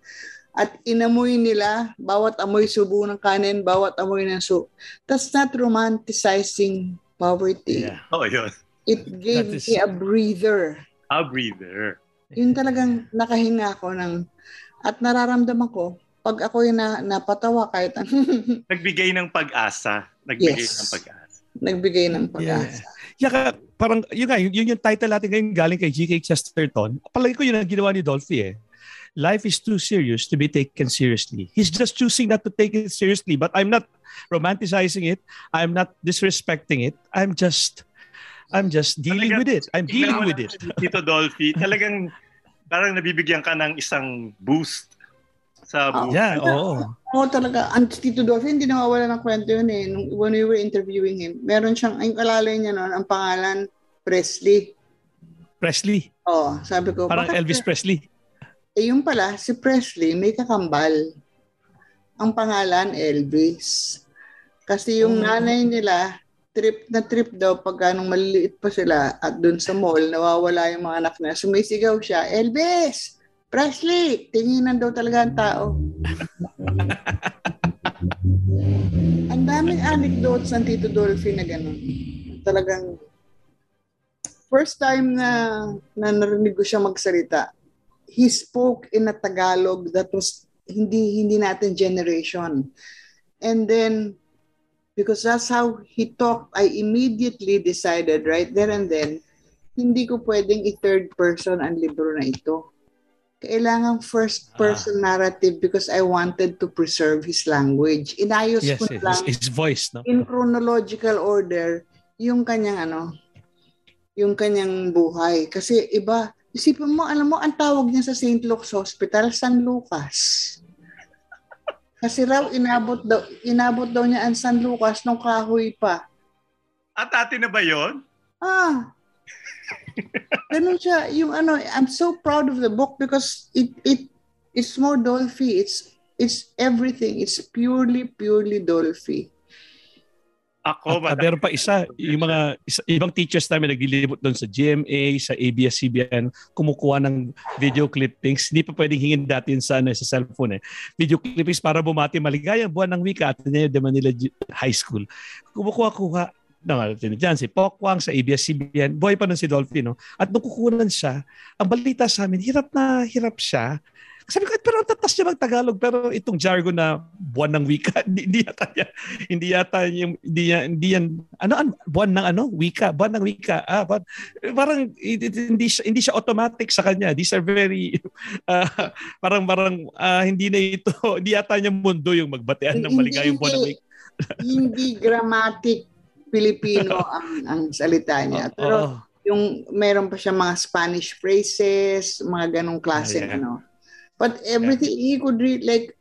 at inamoy nila bawat amoy subo ng kanin, bawat amoy ng soup. That's not romanticizing poverty. Yeah. Oh, yun. It gave is- me a breather. A breather. Yun talagang nakahinga ako ng at nararamdaman ko pag ako yung na, napatawa kahit Nagbigay ng pag-asa. Nagbigay Yes. ng pag-asa. nagbigay ng pag-asa. Yeah, ka- parang yun nga, yun, yun yung title natin ngayon galing kay G.K. Chesterton. Palagi ko yun ang ginawa ni Dolphy eh. Life is too serious to be taken seriously. He's just choosing not to take it seriously. But I'm not romanticizing it. I'm not disrespecting it. I'm just, I'm just dealing Talagang- with it. I'm dealing with it. Tito Dolphy, talagang parang nabibigyan ka ng isang boost sa Oh. buhay. Yeah, oo. Oo talaga. Ang Tito Dolphy, hindi nawawala ng kwento yun eh. Nung, when we were interviewing him, meron siyang, ang alalay niya noon, ang pangalan, Presley. Presley. Oh, sabi ko, Parang Elvis Presley. Eh, yung pala, si Presley may kakambal. Ang pangalan, Elvis. Kasi yung Oh. nanay nila, trip na trip daw pag anong maliliit pa sila at dun sa mall, nawawala yung mga anak na. Sumisigaw siya, Elvis! Presley! Tinginan daw talaga ang tao. ang daming anecdotes ng Tito Dolphy na gano'n. Talagang first time na, na narinig ko siya magsalita, he spoke in a Tagalog that was hindi hindi natin generation. And then because that's how he talked, I immediately decided right there and then hindi ko pwedeng i-third person ang libro na ito. Kailangan first person ah. narrative because I wanted to preserve his language. Inayos yes, ko yes, lang his, his voice, no? in chronological order yung kanyang ano, yung kanyang buhay. Kasi iba, isipin mo, alam mo, ang tawag niya sa St. Luke's Hospital, San Lucas. Kasi raw, inabot daw, inabot daw niya ang San Lucas nung kahoy pa. At ate na ba yon? Ah, Ganun siya, yung ano, I'm so proud of the book because it it it's more Dolphy. It's it's everything. It's purely purely Dolphy. Ako, At, uh, meron pa isa, yung mga isa, ibang teachers namin naglilibot doon sa GMA, sa ABS-CBN, kumukuha ng video clippings. Hindi pa pwedeng hingin dati sa, ano, sa cellphone eh. Video clippings para bumati maligayang buwan ng wika at de Manila High School. Kumukuha-kuha no, dyan, si Pokwang sa ABS-CBN, boy pa nun si Dolphin, no? At nung kukunan siya, ang balita sa amin, hirap na hirap siya. Sabi ko, pero tatas niya mag-Tagalog, pero itong jargon na buwan ng wika, hindi, hindi yata niya, hindi yata yung, hindi yan, hindi yan, ano, ano, buwan ng ano, wika, buwan ng wika, ah, but, parang, hindi siya, hindi siya automatic sa kanya. These are very, uh, parang, parang, uh, hindi na ito, hindi yata niya mundo yung magbatean ng maligayang buwan ng wika. hindi grammatic Filipino ang, ang salita niya. Pero oh. yung meron pa siya mga Spanish phrases, mga ganong klase, yeah. ano. But everything yeah. he could read like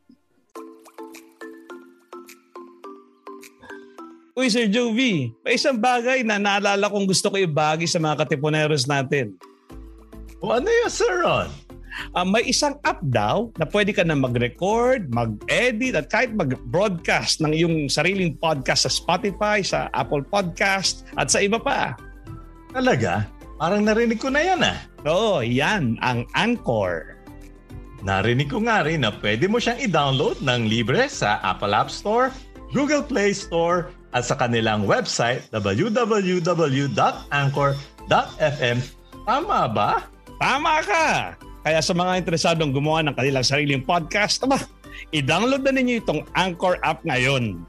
Uy, Sir Jovi, may isang bagay na naalala kong gusto ko ibagi sa mga katipuneros natin. O ano yun, Sir Ron? Uh, may isang app daw na pwede ka na mag-record, mag-edit at kahit mag-broadcast ng iyong sariling podcast sa Spotify, sa Apple Podcast at sa iba pa. Talaga? Parang narinig ko na yan ah. Oo, yan ang Anchor. Narinig ko nga rin na pwede mo siyang i-download ng libre sa Apple App Store, Google Play Store at sa kanilang website www.anchor.fm. Tama ba? Tama ka! Kaya sa mga interesadong gumawa ng kanilang sariling podcast, aba, i-download na ninyo itong Anchor app ngayon.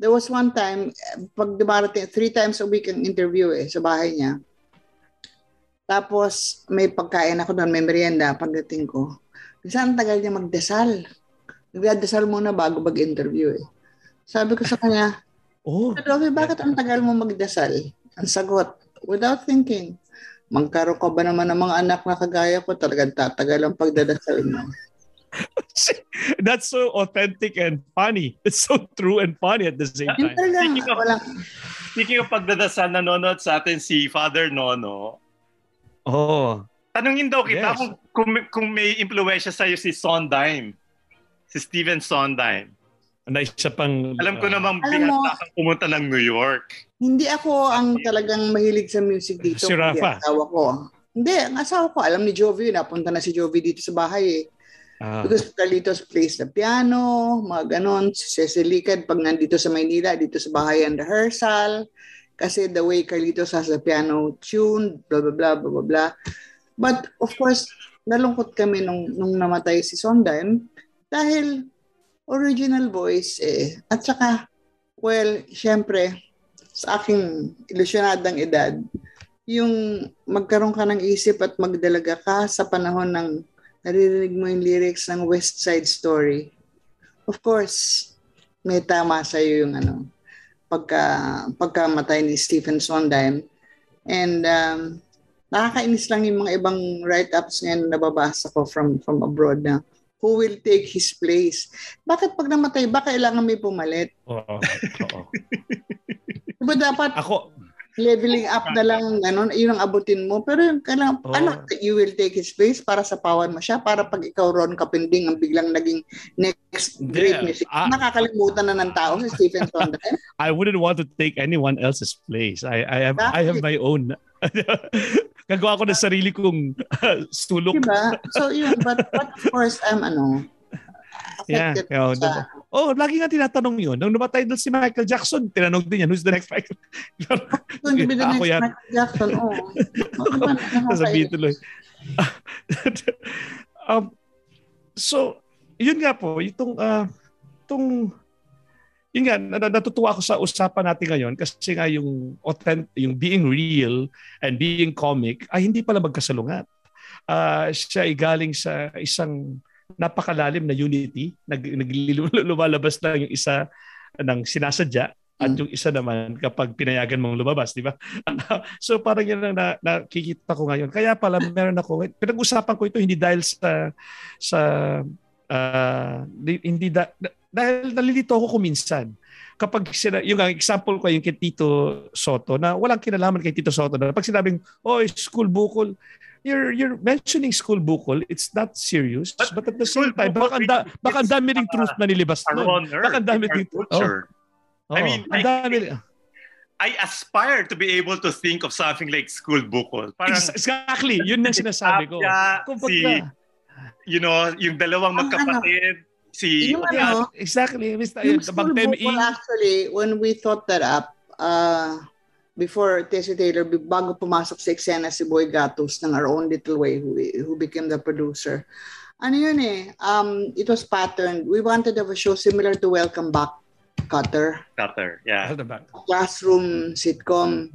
There was one time, pag dumarating, three times a week ang interview eh, sa bahay niya. Tapos may pagkain ako doon, may merienda pagdating ko. Minsan ang tagal niya magdasal. Nagdadasal muna bago mag-interview eh. Sabi ko sa kanya, Oh, Adobe, bakit ang tagal mo magdasal? Ang sagot, without thinking. Magkaroon ka ba naman ng mga anak na kagaya ko, talagang tatagal ang pagdadasal mo. That's so authentic and funny. It's so true and funny at the same time. Speaking of, speaking of pagdadasal, nanonood sa atin si Father Nono. Oh. Tanungin daw kita yes. kung, kung, kung may impluensya sa'yo si Sondheim. Si Steven Sondheim. Na isa pang... Alam ko uh, namang bihasa kang pumunta ng New York. Hindi ako ang talagang mahilig sa music dito. Si Rafa. asawa ko. Hindi, ang asawa ko, alam ni Jovi, napunta na si Jovi dito sa bahay eh. Ah. Because Carlitos plays the piano, mga ganon. Si Cecil Licad, pag nandito sa Maynila, dito sa bahay ang rehearsal. Kasi the way Carlitos has the piano tune, blah, blah, blah, blah, blah, blah. But of course, nalungkot kami nung, nung namatay si Sondheim dahil original voice eh. At saka, well, syempre, sa aking ilusyonadang edad, yung magkaroon ka ng isip at magdalaga ka sa panahon ng naririnig mo yung lyrics ng West Side Story. Of course, may tama sa iyo yung ano, pagka, pagkamatay ni Stephen Sondheim. And um, nakakainis lang yung mga ibang write-ups ngayon na nababasa ko from, from abroad na who will take his place. Bakit pag namatay ba kailangan may pumalit? Oo. Oo. Diba dapat ako leveling up na lang, ganun, yun ang abutin mo. Pero yung kailangan, Oo. ano, you will take his place para sa pawan mo siya, para pag ikaw Ron Kapinding ang biglang naging next great Yeah. music. Ah. Nakakalimutan na ng tao si Stephen Sondheim. I wouldn't want to take anyone else's place. I I have I have my own. Gagawa ko ng sarili kong sulok. diba? So yun, but, but of course, I'm ano, Yeah. sa, diba? Oh, lagi nga tinatanong yun. Nung namatay doon si Michael Jackson, tinanong din yan, who's the next Michael? to be the Ako next yan. Michael Jackson. Oh. Oh? Sasabihin tuloy. um, so, yun nga po, itong, ah, itong, yun nga, na- natutuwa ako sa usapan natin ngayon kasi nga yung authentic, yung being real and being comic ay hindi pala magkasalungat. Ah, siya ay galing sa isang napakalalim na unity. Nag, nag, lumalabas lang yung isa ng sinasadya at Mm. yung isa naman kapag pinayagan mong lumabas, di ba? so parang yan ang na, nakikita ko ngayon. Kaya pala meron ako, pinag-usapan ko ito hindi dahil sa sa di- hindi da, da- dahil nalilito ako kuminsan. Kapag sina, yung ang example ko yung kay Tito Soto na walang kinalaman kay Tito Soto na pag sinabing, oh, school bukol, you're you're mentioning school bukol, it's not serious. But, But at the same time, baka, ang da, baka ang dami ring truth na nilibas Are doon. on earth, Baka ang dami ding- culture. Oh, I mean, ang I- dami. I aspire to be able to think of something like school bukol. Parang Ex- Exactly, yun ang sinasabi ko. Kumbaga, si, you know, yung dalawang Ang magkapatid, si Yung ano, exactly. Mr. Yung school Bang bukol actually, when we thought that up, uh, before Tessie Taylor, bago pumasok sa eksena si Boy Gatos ng Our Own Little Way, who, who became the producer, ano yun eh, um, it was patterned. We wanted to have a show similar to Welcome Back, Cutter, Cutter. Yeah. classroom sitcom.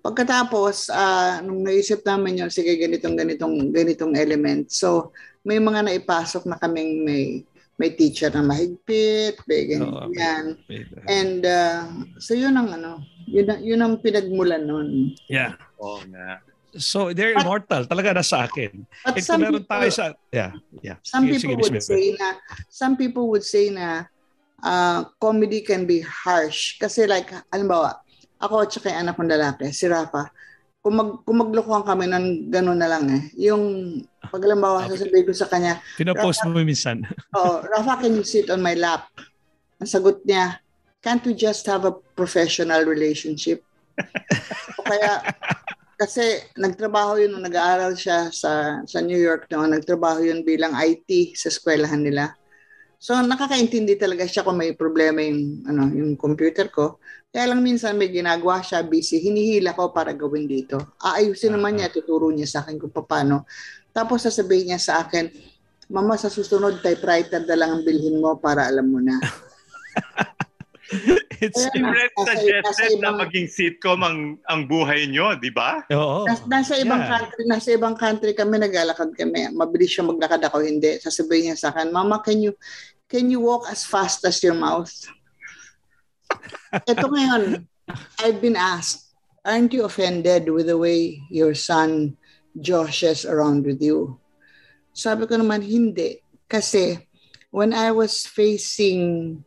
Pagkatapos, ah, nung naisip namin yun, sige, ganitong, ganitong, ganitong element. So, may mga naipasok na kaming may may teacher na mahigpit, may ganyan. And uh, so yun ang ano, yun ang, yun ang pinagmulan nun. Yeah. Oo nga. So they're But- immortal. Talaga nasa akin. But kung some people, tayo sa... Yeah. Yeah. some Sige, people sige, would say na some people would say na uh, comedy can be harsh kasi like halimbawa ako at saka anak kong lalaki si Rafa kung, mag, kung maglokohan kami ng gano'n na lang eh. Yung pag halimbawa Okay. sasabihin ko sa kanya, Pinopost mo minsan. oh, Rafa, can you sit on my lap? Ang sagot niya, can't we just have a professional relationship? o kaya, kasi nagtrabaho yun nung nag-aaral siya sa, sa New York noon, nagtrabaho yun bilang IT sa eskwelahan nila. So nakakaintindi talaga siya kung may problema yung, ano, yung computer ko. Kaya lang minsan may ginagawa siya, busy, hinihila ko para gawin dito. Aayusin naman niya, tuturo niya sa akin kung paano. Tapos sasabihin niya sa akin, Mama, sa susunod, typewriter na lang ang bilhin mo para alam mo na. It's... Brett nasa- suggested nasa na ibang- maging sitcom ang, ang buhay nyo, di ba? Oo. Nas, nasa ibang Yeah. country, nasa ibang country kami naglalakad kami. Mabilis siya maglakad ako hindi. Sasabihin niya sa akin, "Mama, can you can you walk as fast as your mouth?" Ito ngayon, I've been asked, aren't you offended with the way your son joshes around with you? Sabi ko naman, hindi. Kasi when I was facing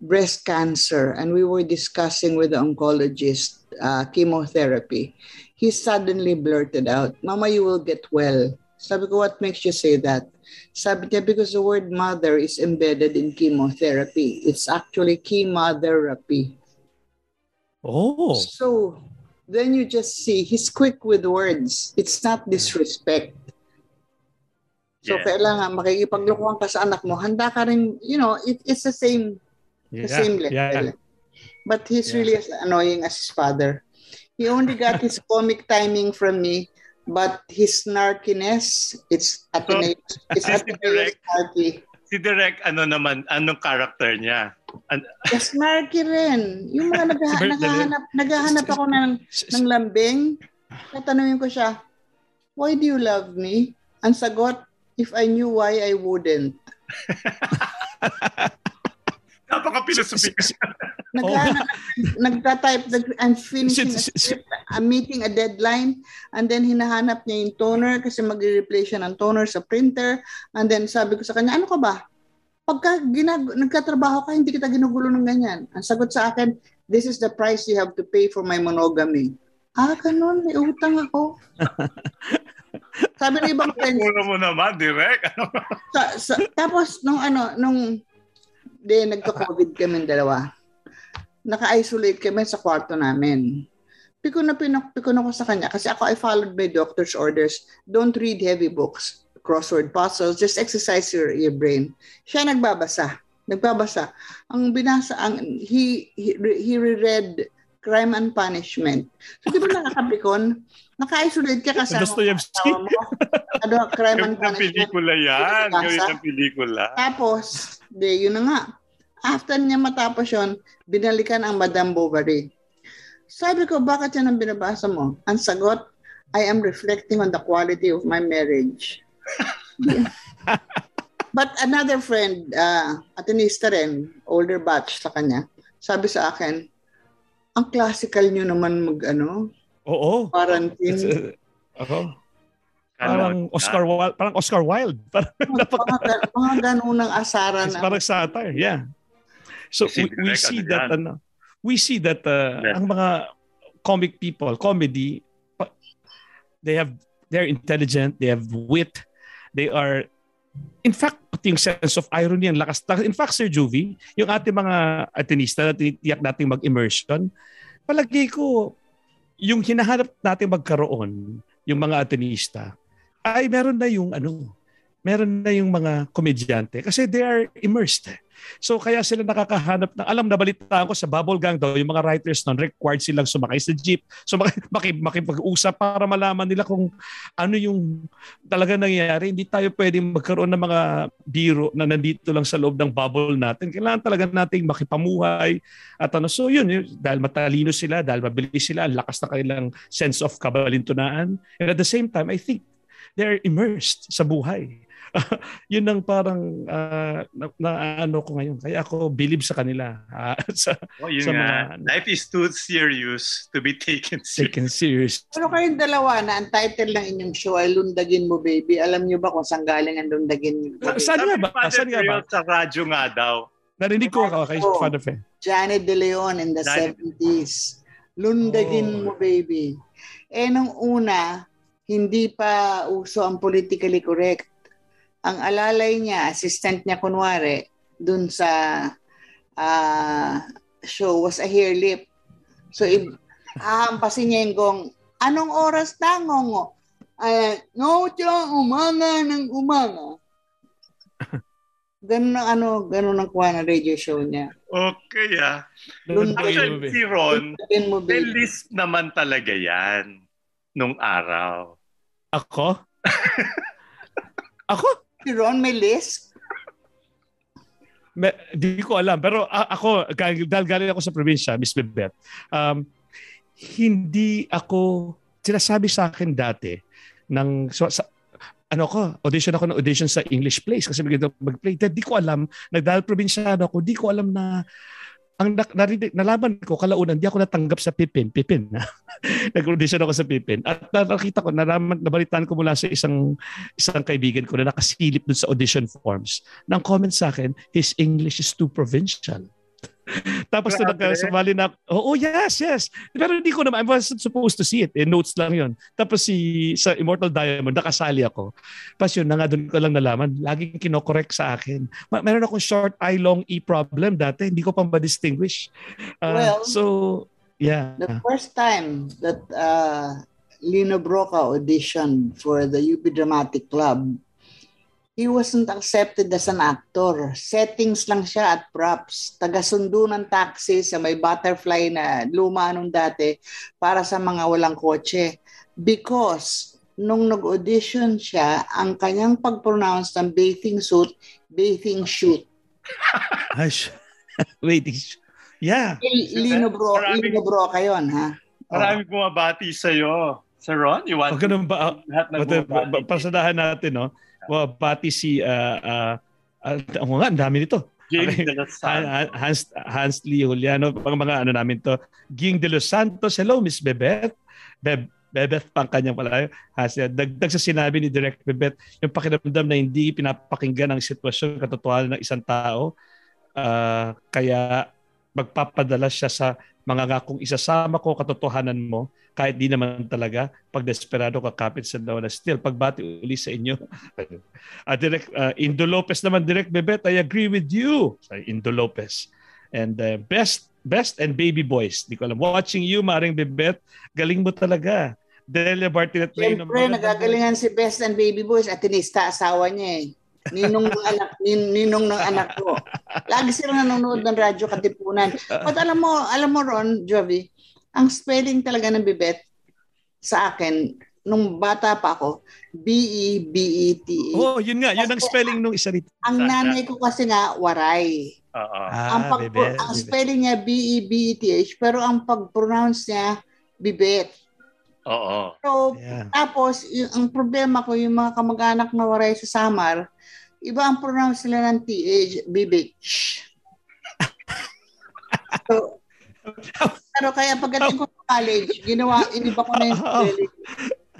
breast cancer and we were discussing with the oncologist uh, chemotherapy, he suddenly blurted out, Mama, you will get well. Sabi ko, what makes you say that? Sabi niya, because the word mother is embedded in chemotherapy. It's actually chemotherapy. Oh. So then you just see, he's quick with words. It's not disrespect. So Yeah. kailangan makikipaglokohan ka sa anak mo, handa ka rin, you know, it, it's the same the Yeah. same level. Yeah. But he's Yeah. really as annoying as his father. He only got his comic timing from me, but his snarkiness, it's Ateneo, it's Yes, Ateneo correct. snarky. Si Direk, ano naman, anong character niya? The snarky rin. Yung mga nagha- naghahanap, naghahanap ako ng, ng lambing. Tatanungin ko siya, why do you love me? Ang sagot, if I knew why, I wouldn't. Napaka-philosophic. Naghahanap, nagtatype, nag- I'm finishing a script, I'm meeting a deadline, and then hinahanap niya yung toner kasi magre-replace siya ng toner sa printer, and then sabi ko sa kanya, ano ka ba? Pagka ginag- nagkatrabaho ka, hindi kita ginugulo ng ganyan. Ang sagot sa akin, this is the price you have to pay for my monogamy. Ah, ganun, may utang ako. Sabi ng ibang friends, Muna mo naman, direct. sa, sa, tapos nung ano, nung di nagka-COVID kami dalawa, naka-isolate kami sa kwarto namin. Piko na pinak, piko na ko sa kanya kasi ako I followed my doctor's orders. Don't read heavy books, crossword puzzles, just exercise your, your brain. Siya nagbabasa. Nagbabasa. Ang binasa, ang, he, he, he reread Crime and Punishment. So di ba nakakapikon? Naka-isolate ka kasama Dostoevsky? mo. Ano, Crime and Gawin ng Punishment. pelikula yan. Gawin ng pelikula. Tapos, de, yun na nga. After niya matapos yun, binalikan ang Madame Bovary. Sabi ko, bakit yan ang binabasa mo? Ang sagot, I am reflecting on the quality of my marriage. But another friend, uh, atenista rin, older batch sa kanya, sabi sa akin, ang classical nyo naman mag, ano, Oo. It's, quarantine. uh, oo. Parang Oscar Wilde, parang Oscar Wilde. Parang mga, ga- mga ganun ang asaran. It's ang- parang satire, yeah. So we, we see ano that ano, we see that uh, Yeah. ang mga comic people, comedy, they have they're intelligent, they have wit, they are in fact pati yung sense of irony ang lakas. In fact, Sir Juvie, yung ating mga atenista na tinitiyak nating mag-immersion, palagi ko yung hinahanap natin magkaroon, yung mga atenista, ay meron na yung ano, meron na yung mga komedyante kasi they are immersed. So kaya sila nakakahanap ng alam na balitaan ko sa Bubble Gang daw yung mga writers noon required silang sumakay sa jeep. So maki, maki, makipag-usap para malaman nila kung ano yung talaga nangyayari. Hindi tayo pwedeng magkaroon ng mga biro na nandito lang sa loob ng bubble natin. Kailangan talaga nating makipamuhay at ano. So yun, yun dahil matalino sila, dahil mabilis sila, lakas na kanilang sense of kabalintunaan. And at the same time, I think they're immersed sa buhay. yun ang parang uh, na, na ano ko ngayon. Kaya ako believe sa kanila. ah, sa Oh, yun sa nga. mga- Life is too serious to be taken seriously. taken serious. Pero kayong dalawa na ang title ng inyong show ay Lundagin Mo Baby. Alam niyo ba kung saan galing ang Lundagin Mo Baby? Saan nga ba? Saan nga ba? Sa radyo nga daw. Narinig ko ako kay Oh. Father Fe. Janet De Leon in the Janet. 70s. Lundagin Oh. Mo Baby. Eh nung una, hindi pa uso ang politically correct. Ang alalay niya, assistant niya kunwari, dun sa ah, show was a hair lip. So, i- ahampasin niya yung gong, anong oras na, ngongo? Ay, no, tiyo, umaga ng umaga. Ganun ang ano, ganun ang kuha ng radio show niya. Okay ah. Lundagin Actually, si Ron, may list naman talaga yan nung araw. Ako? ako? Si Ron may list? Me, di ko alam. Pero a- ako, dahil galing ako sa probinsya, Miss Bebet, um, hindi ako, sinasabi sa akin dati, ng, so, sa, ano ko, audition ako ng audition sa English plays kasi ako mag-play. Dahil di ko alam, nagdahil probinsyano ako, di ko alam na ang na, narinig, nalaman ko kalaunan, di ako natanggap sa Pipin. Pipin. Nag-audition ako sa Pipin. At na- nakita ko, nalaman, nabalitaan ko mula sa isang isang kaibigan ko na nakasilip dun sa audition forms. Nang comment sa akin, his English is too provincial. Tapos na Grabe. nakasumali na, oh, oh, yes, yes. Pero hindi ko naman, I wasn't supposed to see it. Eh, notes lang yon. Tapos si, sa Immortal Diamond, nakasali ako. Tapos yun na nga doon ko lang nalaman, laging kinokorek sa akin. Ma- meron akong short I, long E problem dati. Hindi ko pa ma-distinguish. Ah, Well, so, yeah. The first time that uh, Lino Broca auditioned for the UP Dramatic Club, he wasn't accepted as an actor. Settings lang siya at props. Taga-sundo ng taxi sa may butterfly na luma nung dati para sa mga walang kotse. Because nung nag-audition siya, ang kanyang pag-pronounce ng bathing suit, bathing shoot. Gosh. Wait. Yeah. Lino, Bro, Maraming- Lino Broca yun, ha? Maraming bumabati sa'yo. Sir Ron, you want O ganun ba? to lahat na uh, bumabati? pasadahan natin, no? Well, pati si, uh, uh, uh, nga, ang dami nito. Okay. de los Santos. Hans, Hans Lee Juliano, mga, mga ano namin to. Ging de los Santos, hello, Miss Bebet. Beb, Bebeth pang kanyang pala. Has, dagdag sa sinabi ni Direct Bebet, yung pakiramdam na hindi pinapakinggan ang sitwasyon, katotohanan ng isang tao. ah, kaya magpapadala siya sa mga nga kung isasama ko katotohanan mo, kahit di naman talaga, pag desperado ka kapit sa daw na still, pagbati uli sa inyo. uh, direct, uh, Indo Lopez naman, Direct Bebet, I agree with you. Sorry, Indo Lopez. And uh, best best and baby boys. Di ko alam. Watching you, Maring Bebet, galing mo talaga. Delia Bartinet Siyempre, nagagalingan si Best and Baby Boys at tinista asawa niya eh. Ninong ng anak, nin, ninong ng anak ko. Lagi sila nanonood ng radyo katipunan. But alam mo, alam mo Ron, Jovi, ang spelling talaga ng Bibet sa akin, nung bata pa ako, B-E-B-E-T-E. Oh, yun nga. Yun ang spelling nung isa rito. Ang nanay ko kasi nga, Waray. Oo. Ah, ang, pag, Bebet, ang spelling niya B-E-B-E-T-H, pero ang pag-pronounce niya, Bibet. Oo. So, Yeah. tapos, yung, ang problema ko, yung mga kamag-anak na waray sa Samar, iba ang pronounce nila ng TH, Bibich. so, pero kaya pagdating ko sa college, ginawa, iniba ko na yung.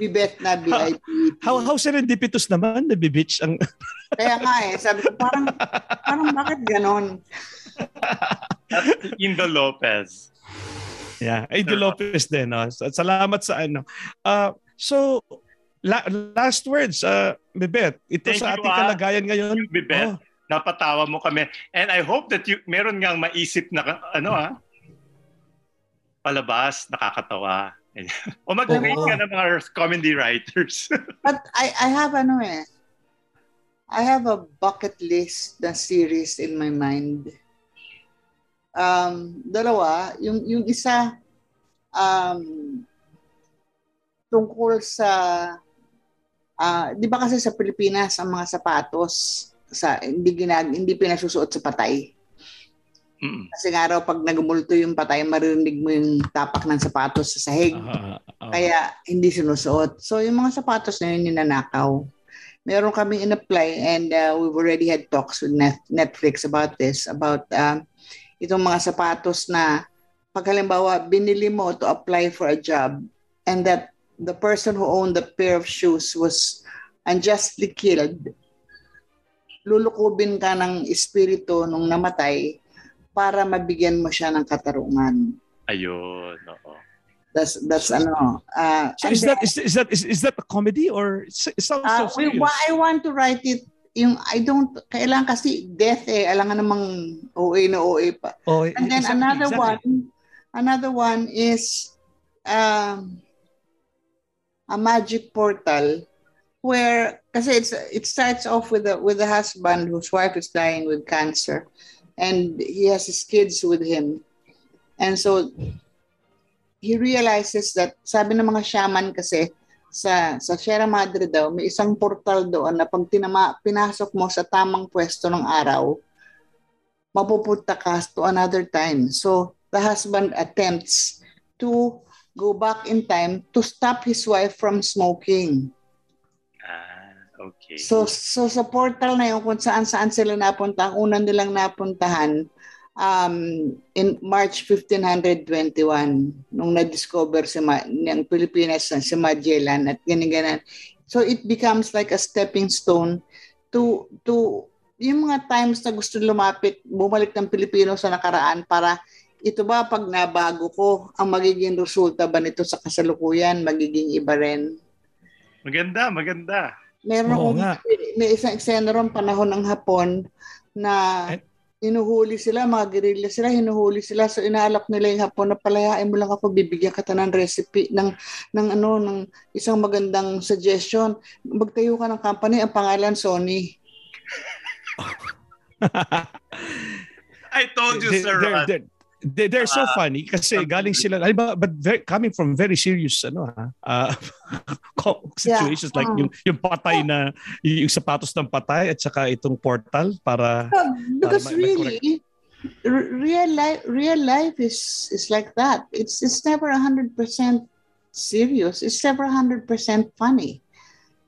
Bibet na B-I-P. How, how serendipitous naman na bibitch ang Kaya nga eh, sabi ko, parang, parang bakit ganon? Indo Lopez. Yeah, Aido Lopez din. No? So, Salamat sa ano. Uh, so, la- last words, uh, Bebet. Ito Thank sa you, ating ah. kalagayan ngayon. Bibet, Oh, napatawa mo kami. And I hope that you meron ngang maisip na ano ah, palabas, nakakatawa. o mag-read Oo. ka ng mga comedy writers. But I, I have ano eh, I have a bucket list na series in my mind. Um, dalawa, yung, yung isa, um, tungkol sa, ah, di ba kasi sa Pilipinas, ang mga sapatos, sa, hindi, ginag, hindi pinasusuot sa patay. Mm. Kasi nga raw, pag nagmulto yung patay, maririnig mo yung tapak ng sapatos sa sahig. ah, ah, Kaya hindi sinusuot. So yung mga sapatos na yun ninanakaw. Meron kami in-apply and uh, we've already had talks with Net- Netflix about this, about uh, itong mga sapatos na pag halimbawa binili mo to apply for a job and that the person who owned the pair of shoes was unjustly killed, lulukubin ka ng espiritu nung namatay para mabigyan mo siya ng katarungan. Ayun, oo. That's that's ano. Uh, So is that is, is that is, is that a comedy or it sounds Uh, so we, serious? why I want to write it yung I don't kailangan kasi death eh alangan namang OA na OA pa. Oh, And then exactly, another exactly. one another one is um a magic portal where kasi it's it starts off with a with a husband whose wife is dying with cancer and he has his kids with him. And so he realizes that sabi ng mga shaman kasi sa sa Sierra Madre daw may isang portal doon na pag tinama, pinasok mo sa tamang pwesto ng araw mapupunta ka to another time. So the husband attempts to go back in time to stop his wife from smoking. Okay. So so sa portal na yun kung saan saan sila napunta, ang unang nilang napuntahan um, in March 1521 nung na-discover si Ma- ng Pilipinas na si Magellan at ganyan So it becomes like a stepping stone to to yung mga times na gusto lumapit, bumalik ng Pilipino sa nakaraan para ito ba pag nabago ko, ang magiging resulta ba nito sa kasalukuyan, magiging iba rin? Maganda, maganda. Meron Oo akong, nga. may isang eksena ron panahon ng Hapon na Eh? hinuhuli sila, mga guerrilla sila, hinuhuli sila. So inaalok nila yung Hapon na palayain mo lang ako, bibigyan ka ta ng recipe, ng, ng ano, ng isang magandang suggestion. Magtayo ka ng company, ang pangalan Sony. I told you, They- Sir they're, they're, they're, they're so Ah. funny kasi galing sila halimbawa, but very, coming from very serious ano ha uh, situations like Ah. yung yung patay na yung, yung sapatos ng patay at saka itong portal para Because Para ma- ma- really, r- real life, real life is is like that. It's it's never hundred percent serious. It's never hundred percent funny.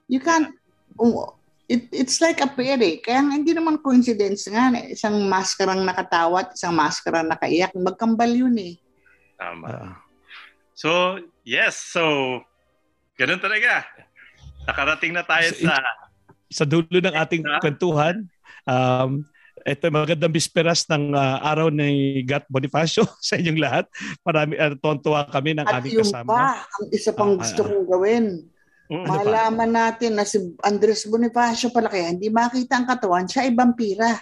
You can't. oh, it, it's like a pere. Kaya nga, hindi naman coincidence nga. eh. Isang maskarang nakatawa at isang maskarang nakaiyak. Magkambal yun eh. Tama. uh, So, yes. So, ganun talaga. Nakarating na tayo So, sa... sa dulo ng ating Ah. kwentuhan um ito magandang bisperas ng ah, araw ni Gat Bonifacio sa inyong lahat. Marami uh, tuwa kami ng At aming yung kasama. pa, ang isa pang Ah, gusto ah, kong gawin. Ano pa? Malaman natin na si Andres Bonifacio pala kaya hindi makita ang katawan, siya ay vampira.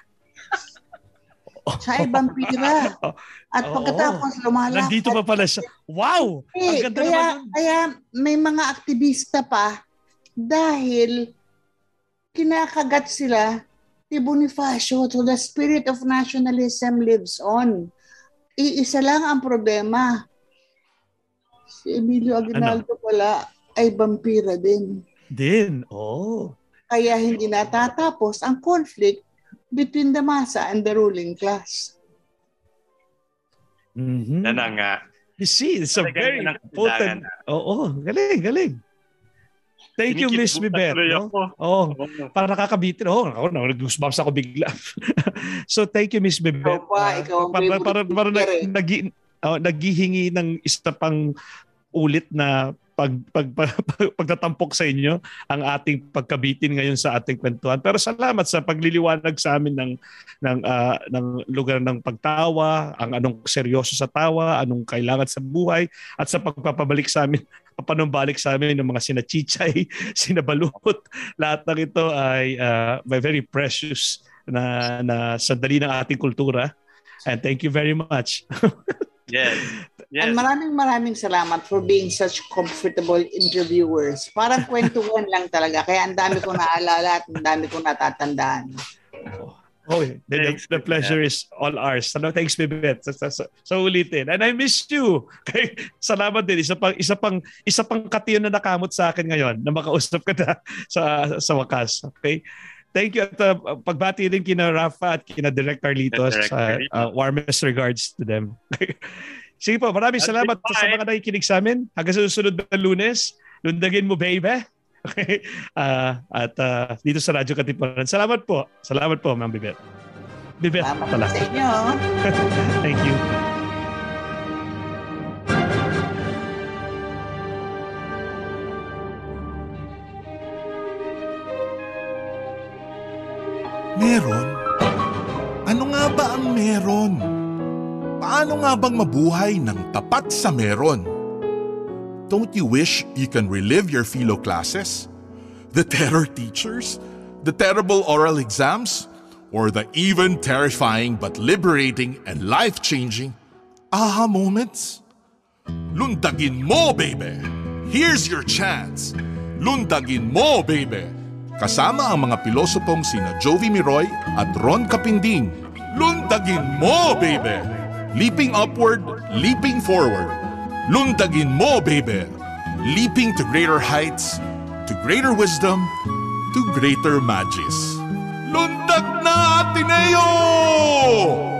Siya ay vampira. At pagkatapos lumalakad. Nandito pa pala siya. Wow! Ang Eh, ganda kaya, naman. kaya may mga aktivista pa dahil kinakagat sila ni Bonifacio. So the spirit of nationalism lives on. Iisa lang ang problema. Si Emilio Aguinaldo pala ay vampira din. Din. Oh. Kaya hindi natatapos ang conflict between the masa and the ruling class. Mhm. Yan na nga. You see, it's a very yan ang potent. Oo, galing, galing. Thank you, Miss tuloy No? Oh, Oo. para nakakabitin. Oh, ako na, nag-goosebumps ako bigla. so thank you, Miss Bibet. Ikaw pa, ikaw ang para, para, para, speaker eh. nag, oh, naghihingi ng isa pang ulit na pag, pag, pag, pag- pagtatampok sa inyo ang ating pagkabitin ngayon sa ating kwentuhan. Pero salamat sa pagliliwanag sa amin ng ng ah, ng lugar ng pagtawa, ang anong seryoso sa tawa, anong kailangan sa buhay at sa pagpapabalik sa amin, papanumbalik sa amin ng mga sina Chichay, sina Balut. Lahat ng ito ay may very precious na na sandali ng ating kultura. And thank you very much. Yes. Yes. And maraming maraming salamat for being such comfortable interviewers. Parang kwentuhan lang talaga. Kaya ang dami kong naalala at ang dami kong natatandaan. Oh, the, the, Thanks, the pleasure is all ours. Ano, thanks, Bibet. Sa, sa, sa, sa ulitin. And I miss you. Kay, salamat din. Isa pang, isa pang, isa pang katiyon na nakamot sa akin ngayon na makausap ka na sa, sa wakas. Okay? Thank you. At uh, pagbati din kina Rafa at kina Direct Carlitos. Direct Uh, uh, warmest regards to them. Sige po, maraming At salamat sa mga nakikinig sa amin. Hanggang sa susunod na lunes. Lundagin mo, baby. Okay? Ah, at ah, dito sa Radyo Katipunan. Salamat po. Salamat po, Ma'am Bibet. Bibet Salamat pala. sa inyo. Thank you. Meron? Ano nga ba ang meron? Paano nga bang mabuhay ng tapat sa meron? Don't you wish you can relive your philo classes? The terror teachers? The terrible oral exams? Or the even terrifying but liberating and life-changing aha moments? Lundagin mo, baby! Here's your chance! Lundagin mo, baby! Kasama ang mga pilosopong sina Jovi Miroy at Ron Capinding. Lundagin mo, baby! Leaping upward, leaping forward. Lundagin mo, baby! Leaping to greater heights, to greater wisdom, to greater magis. Lundag na, Ateneo!